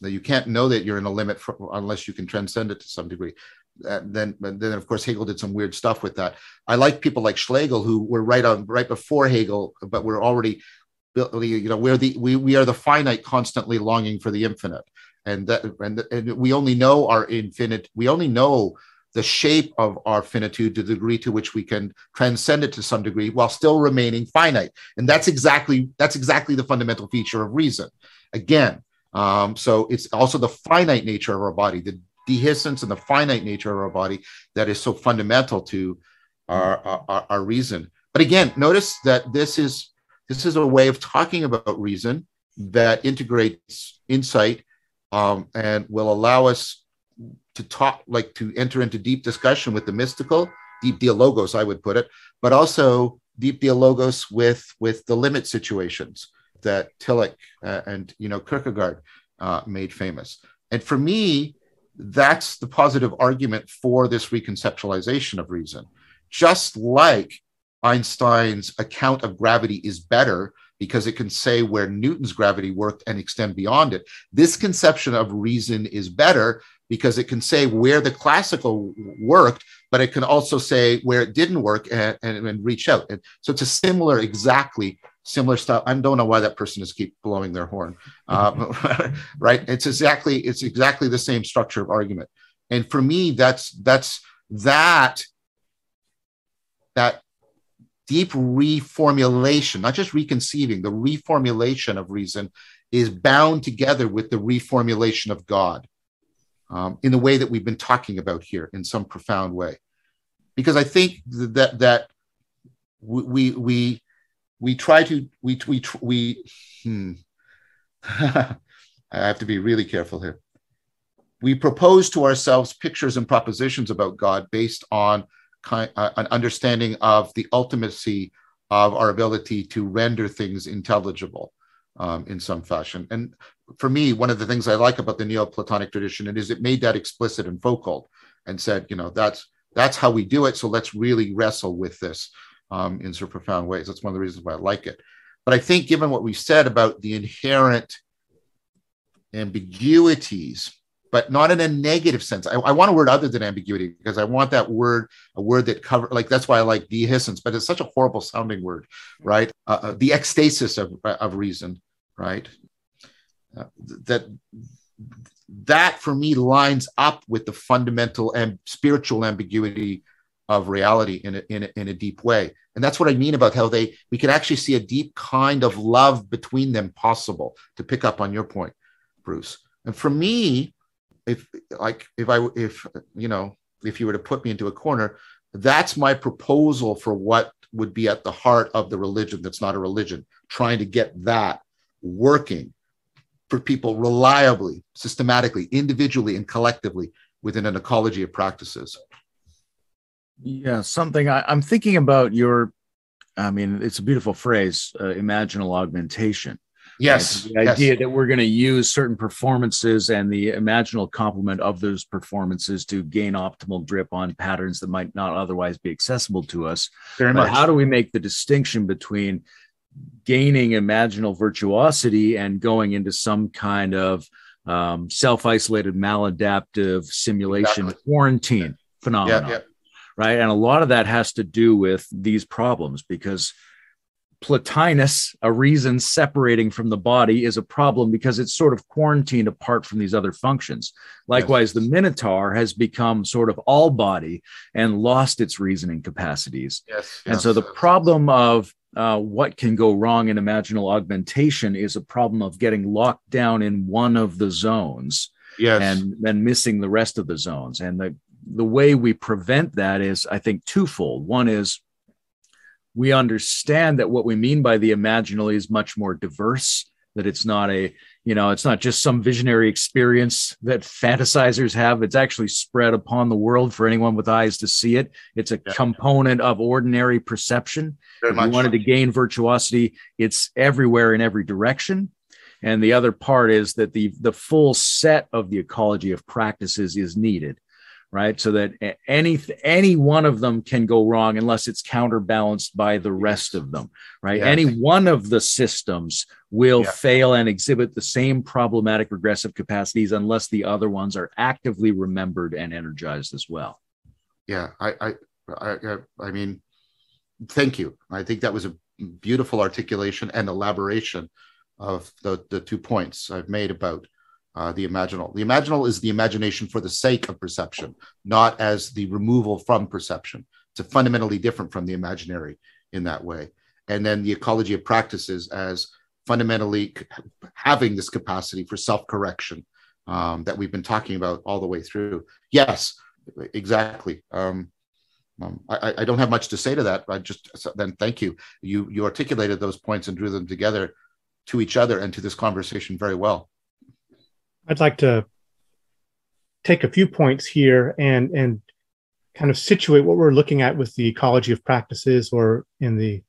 That you can't know that you're in a limit for, unless you can transcend it to some degree. And then, then of course Hegel did some weird stuff with that. I like people like Schlegel who were right on right before Hegel, but were already you know we're the we, we are the finite constantly longing for the infinite and that and, and we only know our infinite we only know the shape of our finitude to the degree to which we can transcend it to some degree while still remaining finite. And that's exactly that's exactly the fundamental feature of reason. Again um, so it's also the finite nature of our body the dehiscence and the finite nature of our body that is so fundamental to our, our, our reason. But again notice that this is this is a way of talking about reason that integrates insight um, and will allow us to talk, like to enter into deep discussion with the mystical, deep dialogos, I would put it, but also deep dialogos with with the limit situations that Tillich uh, and you know Kierkegaard uh, made famous. And for me, that's the positive argument for this reconceptualization of reason. Just like Einstein's account of gravity is better because it can say where Newton's gravity worked and extend beyond it. This conception of reason is better because it can say where the classical worked, but it can also say where it didn't work and, and, and reach out. And so it's a similar, exactly similar style. I don't know why that person is keep blowing their horn, um, right? It's exactly it's exactly the same structure of argument. And for me, that's that's that that deep reformulation, not just reconceiving, the reformulation of reason is bound together with the reformulation of God um, in the way that we've been talking about here in some profound way. Because I think that that we we we try to we we we hmm. I have to be really careful here. We propose to ourselves pictures and propositions about God based on kind, uh, an understanding of the ultimacy of our ability to render things intelligible um, in some fashion. And for me, one of the things I like about the Neoplatonic tradition is it made that explicit and focal, and said, you know, that's that's how we do it. So let's really wrestle with this um, in of profound ways. That's one of the reasons why I like it. But I think, given what we said about the inherent ambiguities but not in a negative sense. I, I, want a word other than ambiguity because I want that word, a word that cover like that's why I like dehiscence, but it's such a horrible sounding word, right? Uh, uh, the ecstasis of, of reason, right? That that for me lines up with the fundamental and spiritual ambiguity of reality in a, in a, in a deep way. And that's what I mean about how they we can actually see a deep kind of love between them possible. To pick up on your point, Bruce. And for me, if like if I if you know if you were to put me into a corner, that's my proposal for what would be at the heart of the religion that's not a religion, trying to get that working for people reliably, systematically, individually, and collectively within an ecology of practices. Yeah, something I, am thinking about your, I mean, it's a beautiful phrase, uh, imaginal augmentation. Yes. Right? The idea that we're going to use certain performances and the imaginal complement of those performances to gain optimal grip on patterns that might not otherwise be accessible to us. Very but much. How do we make the distinction between gaining imaginal virtuosity and going into some kind of um, self-isolated maladaptive simulation exactly. quarantine phenomenon? Yeah, yeah. Right. And a lot of that has to do with these problems because Plotinus, a reason separating from the body, is a problem because it's sort of quarantined apart from these other functions. Likewise, yes. the Minotaur has become sort of all body and lost its reasoning capacities. Yes, and yes, so the yes. problem of uh, what can go wrong in imaginal augmentation is a problem of getting locked down in one of the zones yes. and then missing the rest of the zones. And the, the way we prevent that is, I think, twofold. One is we understand that what we mean by the imaginally is much more diverse that it's not a you know it's not just some visionary experience that fantasizers have. It's actually spread upon the world for anyone with eyes to see it. It's a yeah. component of ordinary perception. Very if you wanted to gain virtuosity it's everywhere in every direction. And the other part is that the the full set of the ecology of practices is needed right? So that any any one of them can go wrong unless it's counterbalanced by the rest of them, right? Yeah. Any one of the systems will yeah. fail and exhibit the same problematic regressive capacities unless the other ones are actively remembered and energized as well. Yeah, I I I, I mean, thank you. I think that was a beautiful articulation and elaboration of the, the two points I've made about uh, the imaginal. The imaginal is the imagination for the sake of perception, not as the removal from perception. It's fundamentally different from the imaginary in that way. And then the ecology of practices as fundamentally having this capacity for self correction um, that we've been talking about all the way through. Yes, exactly. Um, um, I, I, don't have much to say to that. I just then thank you. You you articulated those points and drew them together to each other and to this conversation very well. I'd like to take a few points here and and kind of situate what we're looking at with the ecology of practices, or in the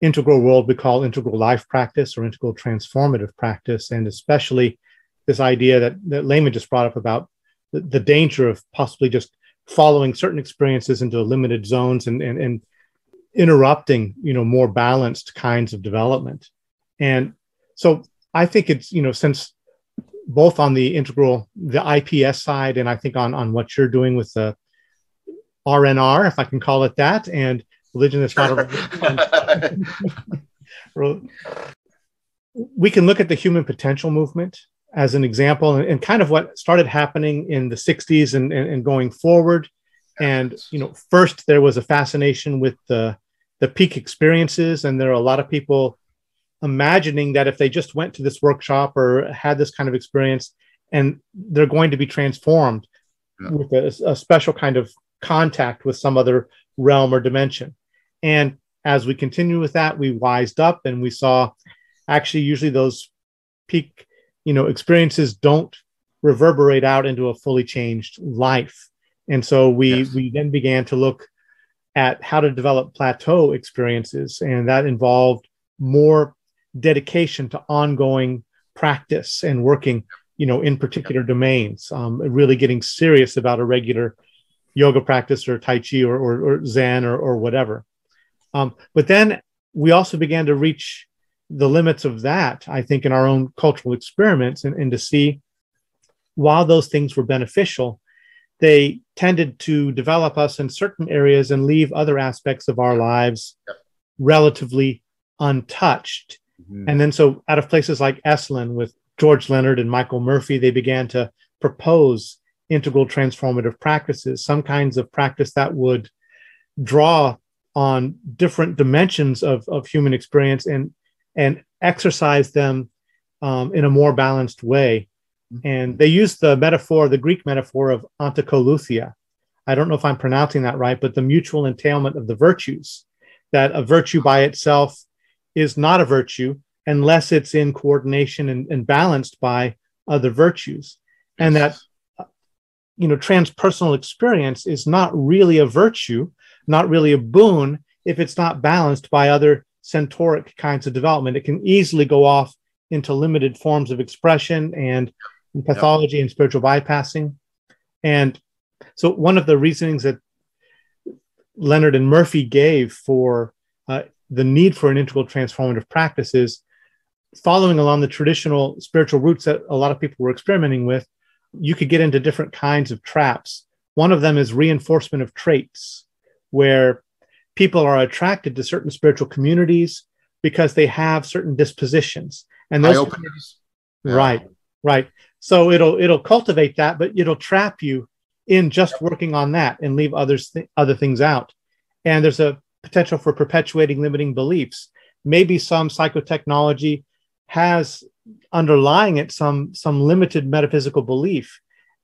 integral world we call integral life practice or integral transformative practice, and especially this idea that that Layman just brought up about the, the danger of possibly just following certain experiences into limited zones and, and, and interrupting, you know, more balanced kinds of development. And so I think it's, you know, since both on the integral, the IPS side, and I think on, on what you're doing with the RNR, if I can call it that, and religion is not a we can look at the human potential movement as an example and, and, kind of what started happening in the 60s and, and, and, going forward. And you know first there was a fascination with the the peak experiences and there are a lot of people imagining that if they just went to this workshop or had this kind of experience and they're going to be transformed yeah. with a, a special kind of contact with some other realm or dimension and as we continue with that we wised up and we saw actually usually those peak you know experiences don't reverberate out into a fully changed life and so we yes. we then began to look at how to develop plateau experiences and that involved more dedication to ongoing practice and working you know in particular domains um, really getting serious about a regular yoga practice or tai chi or, or, or zen or, or whatever um, but then we also began to reach the limits of that, I think, in our own cultural experiments and, and to see while those things were beneficial, they tended to develop us in certain areas and leave other aspects of our lives relatively untouched. Mm-hmm. And then, so out of places like Esalen with George Leonard and Michael Murphy, they began to propose integral transformative practices, some kinds of practice that would draw on different dimensions of, of human experience and and exercise them um, in a more balanced way. And they used the metaphor, the Greek metaphor of antakolouthia. I don't know if I'm pronouncing that right, but the mutual entailment of the virtues, that a virtue by itself is not a virtue unless it's in coordination and, and balanced by other virtues. And that, you know, transpersonal experience is not really a virtue, not really a boon if it's not balanced by other centauric kinds of development. It can easily go off into limited forms of expression and pathology yep. and spiritual bypassing. And so, one of the reasonings that Leonard and Murphy gave for uh, the need for an integral transformative practice is following along the traditional spiritual routes that a lot of people were experimenting with. You could get into different kinds of traps. One of them is reinforcement of traits, where people are attracted to certain spiritual communities because they have certain dispositions and those yeah. right right so it'll it'll cultivate that but it'll trap you in just working on that and leave others th- other things out and there's a potential for perpetuating limiting beliefs maybe some psychotechnology has underlying it some some limited metaphysical belief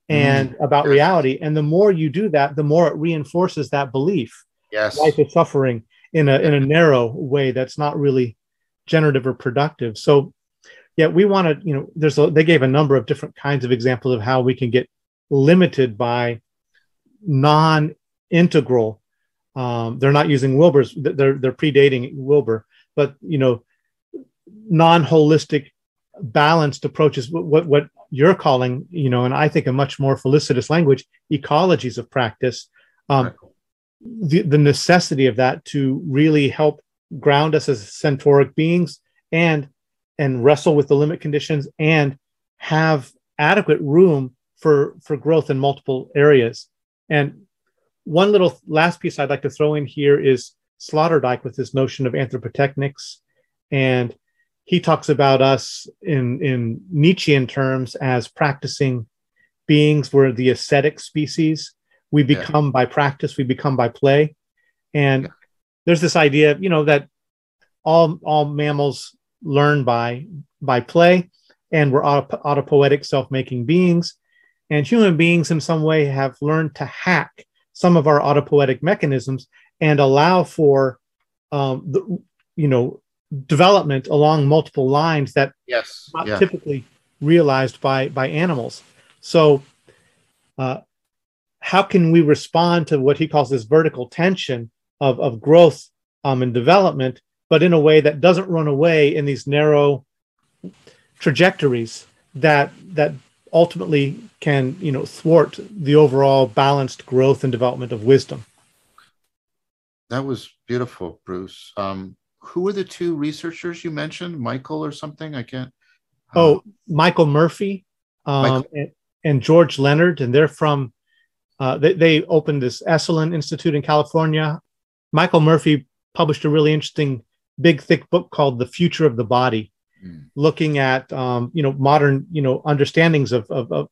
and mm. about reality and the more you do that the more it reinforces that belief yes. life is suffering in a in a narrow way that's not really generative or productive. So yeah, we want to, you know, there's a, they gave a number of different kinds of examples of how we can get limited by non-integral. Um, they're not using Wilber's, they're they're predating Wilber, but you know, non-holistic, balanced approaches. What what you're calling, you know, and I think a much more felicitous language, ecologies of practice. Um, the, the necessity of that to really help ground us as centauric beings and and wrestle with the limit conditions and have adequate room for for growth in multiple areas and one little last piece i'd like to throw in here is Sloterdijk with this notion of anthropotechnics. And he talks about us in, in Nietzschean terms as practicing beings. We're the ascetic species. We become yeah. by practice, we become by play. And yeah. there's this idea, you know, that all, all mammals learn by, by play and we're auto, autopoietic self-making beings. And human beings in some way have learned to hack some of our autopoietic mechanisms and allow for um, the, you know development along multiple lines that yes not yeah. typically realized by by animals so uh, how can we respond to what he calls this vertical tension of, of growth um, and development but in a way that doesn't run away in these narrow trajectories that that ultimately can you know thwart the overall balanced growth and development of wisdom that was beautiful, Bruce. Um, who were the two researchers you mentioned? Michael or something? I can't. Uh, oh, Michael Murphy um, Michael. And, and, George Leonard, and they're from. Uh, they, they opened this Esalen Institute in California. Michael Murphy published a really interesting, big, thick book called "The Future of the Body," mm. looking at um, you know modern you know understandings of, of, of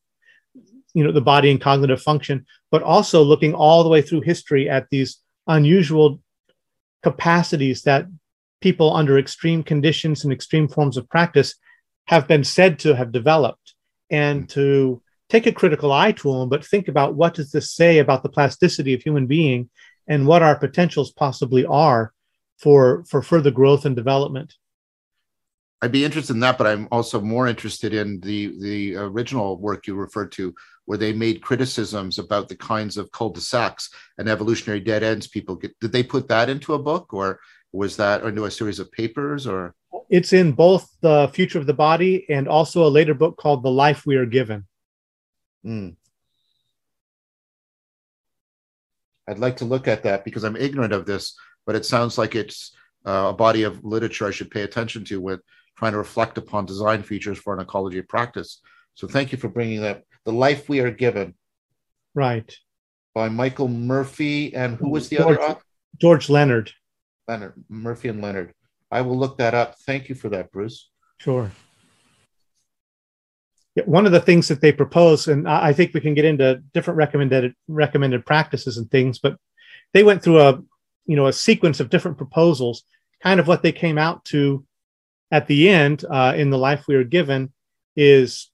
you know the body and cognitive function, but also looking all the way through history at these unusual capacities that people under extreme conditions and extreme forms of practice have been said to have developed and mm. to take a critical eye to them but think about what does this say about the plasticity of human being and what our potentials possibly are for for further growth and development I'd be interested in that, but I'm also more interested in the the original work you referred to, where they made criticisms about the kinds of cul-de-sacs and evolutionary dead ends people get. Did they put that into a book, or was that into a series of papers, or? It's in both the Future of the Body and also a later book called The Life We Are Given. Mm. I'd like to look at that because I'm ignorant of this, but it sounds like it's uh, a body of literature I should pay attention to with trying to reflect upon design features for an ecology of practice. So thank you for bringing that. The Life We Are Given. Right. By Michael Murphy and who was the George, other author? George Leonard. Leonard, Murphy and Leonard. I will look that up. Thank you for that, Bruce. Sure. One of the things that they propose, and I think we can get into different recommended recommended practices and things, but they went through a you know a sequence of different proposals. Kind of what they came out to at the end uh, in the life we are given is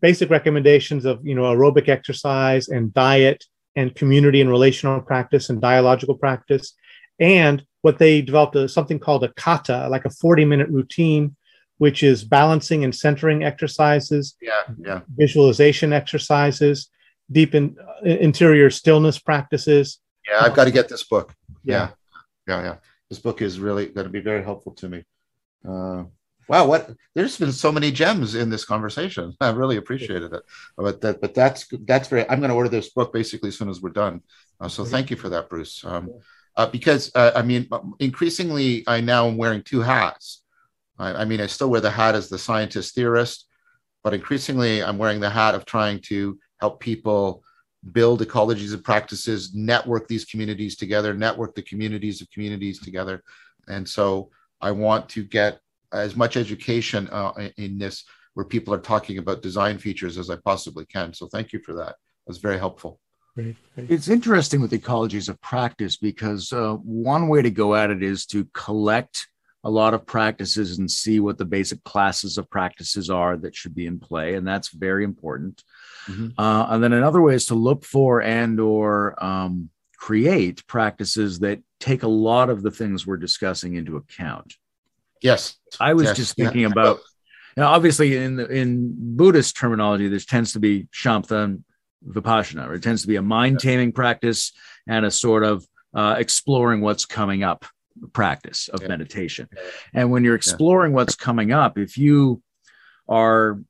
basic recommendations of you know aerobic exercise and diet and community and relational practice and dialogical practice. And what they developed is something called a kata like a 40 minute routine which is balancing and centering exercises yeah yeah. visualization exercises deep in, uh, interior stillness practices. Yeah i've got to get this book. Yeah. Yeah yeah this book is really going to be very helpful to me uh, wow, what there's been so many gems in this conversation. I really appreciated it. But that, but that's that's very. I'm going to order this book basically as soon as we're done. Uh, so thank you for that, Bruce. Um, uh, because uh, I mean, increasingly, I now am wearing two hats. I, I, mean, I still wear the hat as the scientist theorist, but increasingly, I'm wearing the hat of trying to help people build ecologies and practices, network these communities together, network the communities of communities together, and so I want to get as much education uh, in this where people are talking about design features as I possibly can. So thank you for that. That's very helpful. Great, great. It's interesting with ecologies of practice because uh, one way to go at it is to collect a lot of practices and see what the basic classes of practices are that should be in play, and that's very important. Mm-hmm. Uh, and then another way is to look for and or um, create practices that take a lot of the things we're discussing into account. Yes. I was yes. just thinking yeah. about now obviously in the, in Buddhist terminology there tends to be shamatha vipassana. It tends to be a mind taming practice and a sort of uh, exploring what's coming up practice of yeah. meditation. And when you're exploring yeah. what's coming up, if you are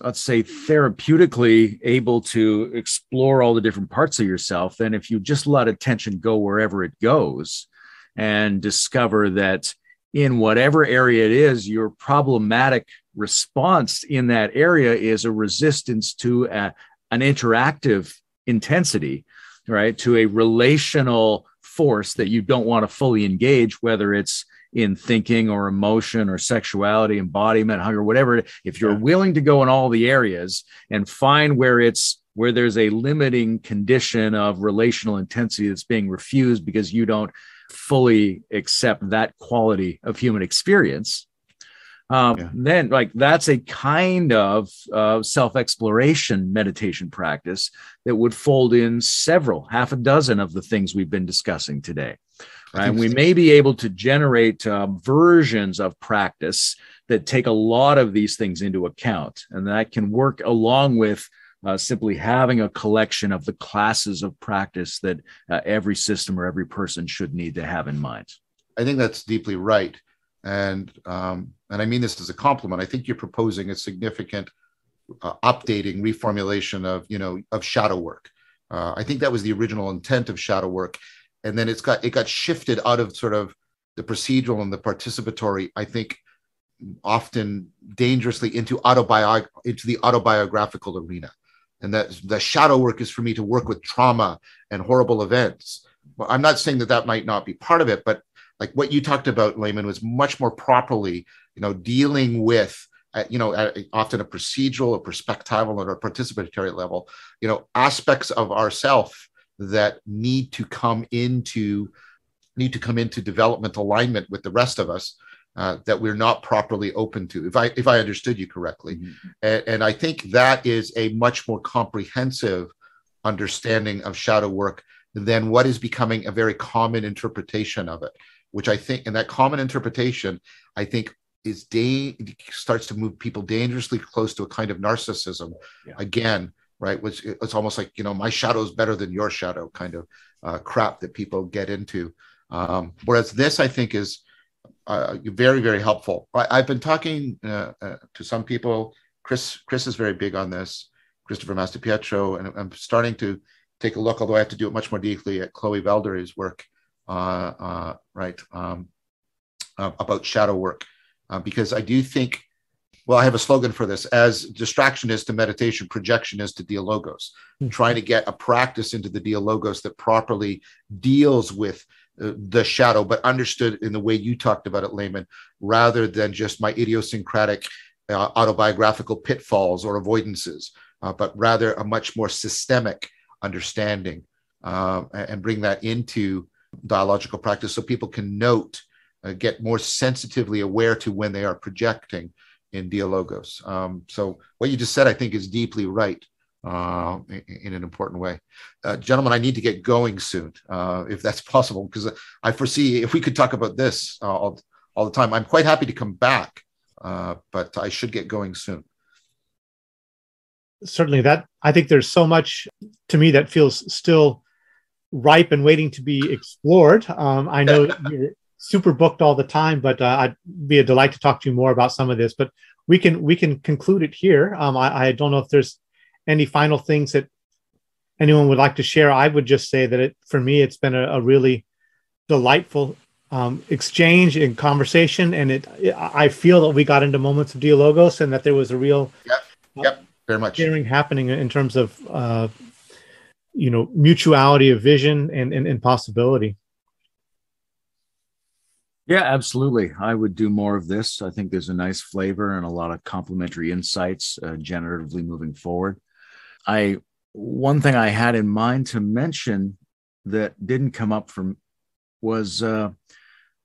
let's say therapeutically able to explore all the different parts of yourself. Then if you just let attention go wherever it goes and discover that in whatever area it is your problematic response in that area is a resistance to a, an interactive intensity right? To a relational force that you don't want to fully engage, whether it's in thinking or emotion or sexuality, embodiment, hunger, whatever. If you're yeah. willing to go in all the areas and find where it's where there's a limiting condition of relational intensity that's being refused because you don't fully accept that quality of human experience, um, yeah. then like that's a kind of uh, self-exploration meditation practice that would fold in several half a dozen of the things we've been discussing today right? and we may be able to generate uh, versions of practice that take a lot of these things into account and that can work along with uh, simply having a collection of the classes of practice that uh, every system or every person should need to have in mind i think that's deeply right and um, and I mean this as a compliment. I think you're proposing a significant uh, updating, reformulation of you know of shadow work. Uh, I think that was the original intent of shadow work, and then it's got it got shifted out of sort of the procedural and the participatory. I think often dangerously into autobiog into the autobiographical arena, and that the shadow work is for me to work with trauma and horrible events. I'm not saying that that might not be part of it, but like what you talked about, Layman, was much more properly, you know, dealing with, uh, you know, uh, often a procedural, a perspectival, or a participatory level, you know, aspects of ourself that need to come into need to come into development alignment with the rest of us uh, that we're not properly open to if i if i understood you correctly mm-hmm. and, and, i think that is a much more comprehensive understanding of shadow work than what is becoming a very common interpretation of it which I think, and that common interpretation, I think is day starts to move people dangerously close to a kind of narcissism yeah. again right? Which it's almost like you know my shadow is better than your shadow kind of uh, crap that people get into. Um, whereas this i think is uh, very very helpful. I, have been talking uh, uh, to some people. Chris chris is very big on this christopher mastropietro and i'm starting to take a look although i have to do it much more deeply at chloe valdary's work uh, uh, right, um, about shadow work, because I do think, well, I have a slogan for this as distraction is to meditation, projection is to dialogos, mm-hmm. trying to get a practice into the dialogos that properly deals with the shadow, but understood in the way you talked about it, Layman, rather than just my idiosyncratic uh, autobiographical pitfalls or avoidances, uh, but rather a much more systemic understanding uh, and bring that into dialogical practice so people can note, uh, get more sensitively aware to when they are projecting in dialogos. Um, so what you just said, I think, is deeply right uh, in, in, an important way. Uh, gentlemen, I need to get going soon, uh, if that's possible, because I foresee if we could talk about this uh, all, all the time. I'm quite happy to come back, uh, but I should get going soon. Certainly, that I think there's so much to me that feels still ripe and waiting to be explored. Um, I know you're super booked all the time, but uh, I'd be a delight to talk to you more about some of this. But we can we can conclude it here. Um, I, I, don't know if there's any final things that anyone would like to share. I would just say that it for me it's been a, a really delightful um, exchange and conversation, and it, it, I feel that we got into moments of dialogos and that there was a real yep yep very much sharing happening in terms of uh, you know mutuality of vision and, and, and possibility yeah absolutely. I would do more of this. I think there's a nice flavor and a lot of complementary insights uh, generatively moving forward. I one thing i had in mind to mention that didn't come up from was uh,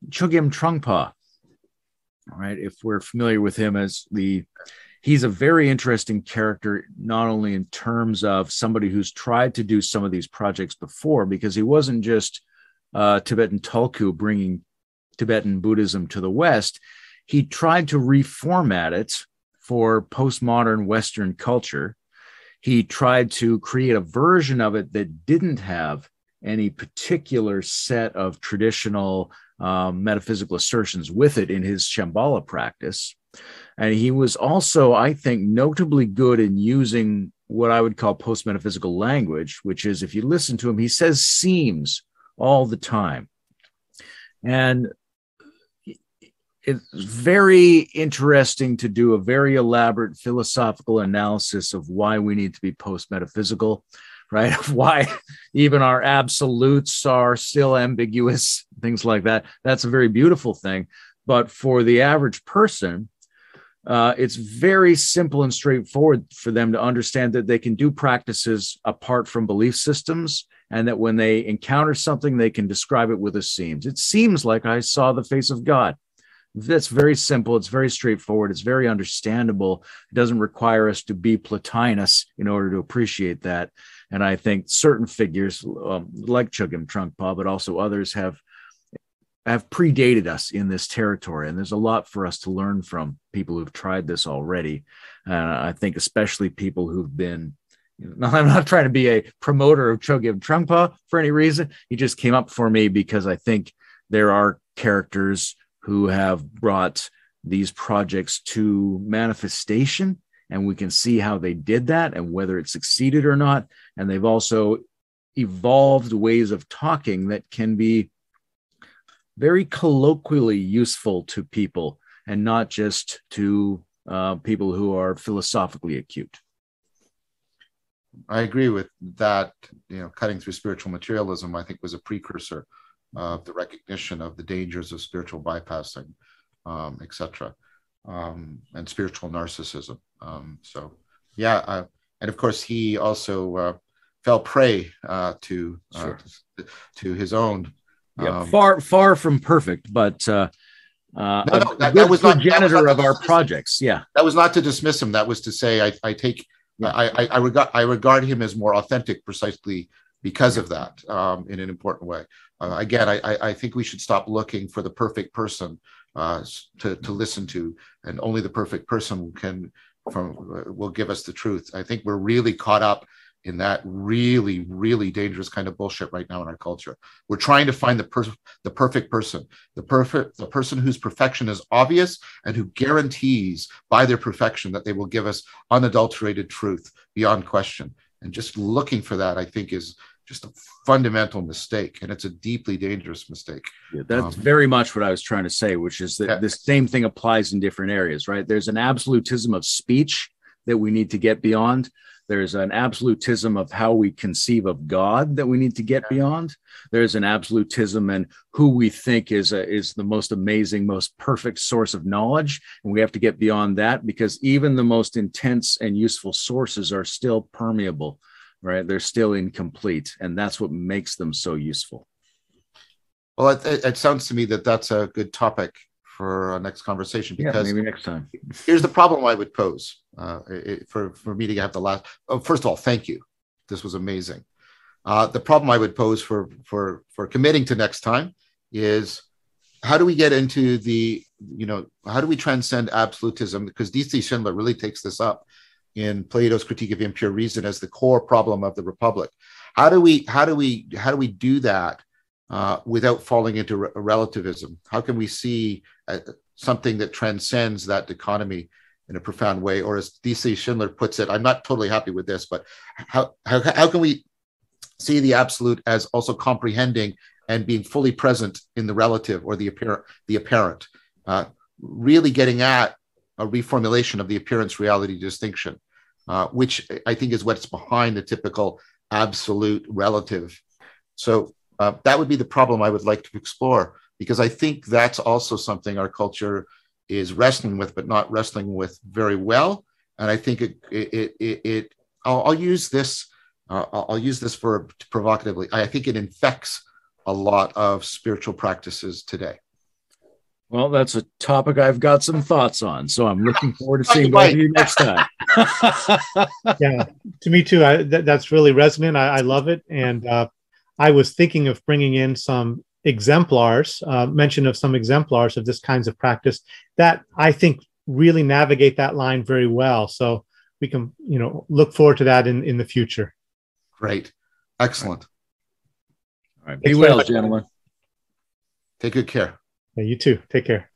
chogyam trungpa all right if we're familiar with him as the he's a very interesting character, not only in terms of somebody who's tried to do some of these projects before, because he wasn't just uh, Tibetan Tulku bringing Tibetan Buddhism to the West. He tried to reformat it for postmodern Western culture. He tried to create a version of it that didn't have any particular set of traditional um, metaphysical assertions with it in his Shambhala practice. And he was also, I think, notably good in using what I would call post metaphysical language, which is if you listen to him, he says seems all the time. And it's very interesting to do a very elaborate philosophical analysis of why we need to be post metaphysical right? Of why even our absolutes are still ambiguous, things like that. That's a very beautiful thing. But for the average person, uh, it's very simple and straightforward for them to understand that they can do practices apart from belief systems and that when they encounter something, they can describe it with a seems. It seems like I saw the face of God. That's very simple. It's very straightforward. It's very understandable. It doesn't require us to be Plotinus in order to appreciate that. And I think certain figures um, like Chogyam Trungpa, but also others have have predated us in this territory. And there's a lot for us to learn from people who've tried this already. Uh, I think especially people who've been, I'm not trying to be a promoter of Chogyam Trungpa for any reason. He just came up for me because I think there are characters who have brought these projects to manifestation and we can see how they did that and whether it succeeded or not. And they've also evolved ways of talking that can be very colloquially useful to people and not just to uh, people who are philosophically acute. I agree with that. You know, cutting through spiritual materialism, I think, was a precursor of the recognition of the dangers of spiritual bypassing, um, etc., um, and spiritual narcissism. Um, so, yeah, uh, and of course, he also uh, fell prey uh, to, uh, sure. to to his own yeah, um, far far from perfect, but uh, uh, no, no, that, that was not janitor not of our projects. Yeah, that was not to dismiss him. That was to say I, I take yeah. I, I, I regard I regard him as more authentic precisely because of that um, in an important way. Uh, again, I, I think we should stop looking for the perfect person uh, to to listen to, and only the perfect person can from uh, will give us the truth. I think we're really caught up in that really, really dangerous kind of bullshit right now in our culture. We're trying to find the per- the perfect person, the perfect the person whose perfection is obvious and who guarantees by their perfection that they will give us unadulterated truth beyond question. And just looking for that, I think, is just a fundamental mistake, and it's a deeply dangerous mistake. Yeah, that's um, very much what I was trying to say, which is that yeah. the same thing applies in different areas, right? There's an absolutism of speech that we need to get beyond there's an absolutism of how we conceive of God that we need to get beyond. There's an absolutism and who we think is a, is the most amazing, most perfect source of knowledge, and we have to get beyond that because even the most intense and useful sources are still permeable, right? They're still incomplete, and that's what makes them so useful. Well, it, it sounds to me that that's a good topic for our next conversation because yeah, maybe next time. here's the problem I would pose uh, it, for for me to have the last. Oh, first of all, thank you. This was amazing. Uh, the problem I would pose for for for committing to next time is how do we get into the you know how do we transcend absolutism because D.C. Schindler really takes this up in Plato's Critique of Impure Reason as the core problem of the Republic. How do we how do we how do we do that uh, without falling into re- relativism? How can we see uh, something that transcends that dichotomy in a profound way? Or as DC Schindler puts it, I'm not totally happy with this, but how, how, how can we see the absolute as also comprehending and being fully present in the relative or the apparent, the apparent, uh, really getting at a reformulation of the appearance reality distinction, uh, which I think is what's behind the typical absolute relative. So uh, that would be the problem I would like to explore because I think that's also something our culture is wrestling with, but not wrestling with very well. And I think it it it, it I'll, I'll, use this uh, I'll use this verb provocatively. I think it infects a lot of spiritual practices today. Well, that's a topic I've got some thoughts on, so I'm looking forward to seeing both of you next time. yeah, to me too. I, th- that's really resonant. I, I love it, and uh, I was thinking of bringing in some exemplars, uh, mention of some exemplars of this kinds of practice that I think really navigate that line very well. So we can, you know, look forward to that in, in the future. Great. Excellent. All right. Be well, gentlemen. Take good care. Yeah, you too. Take care.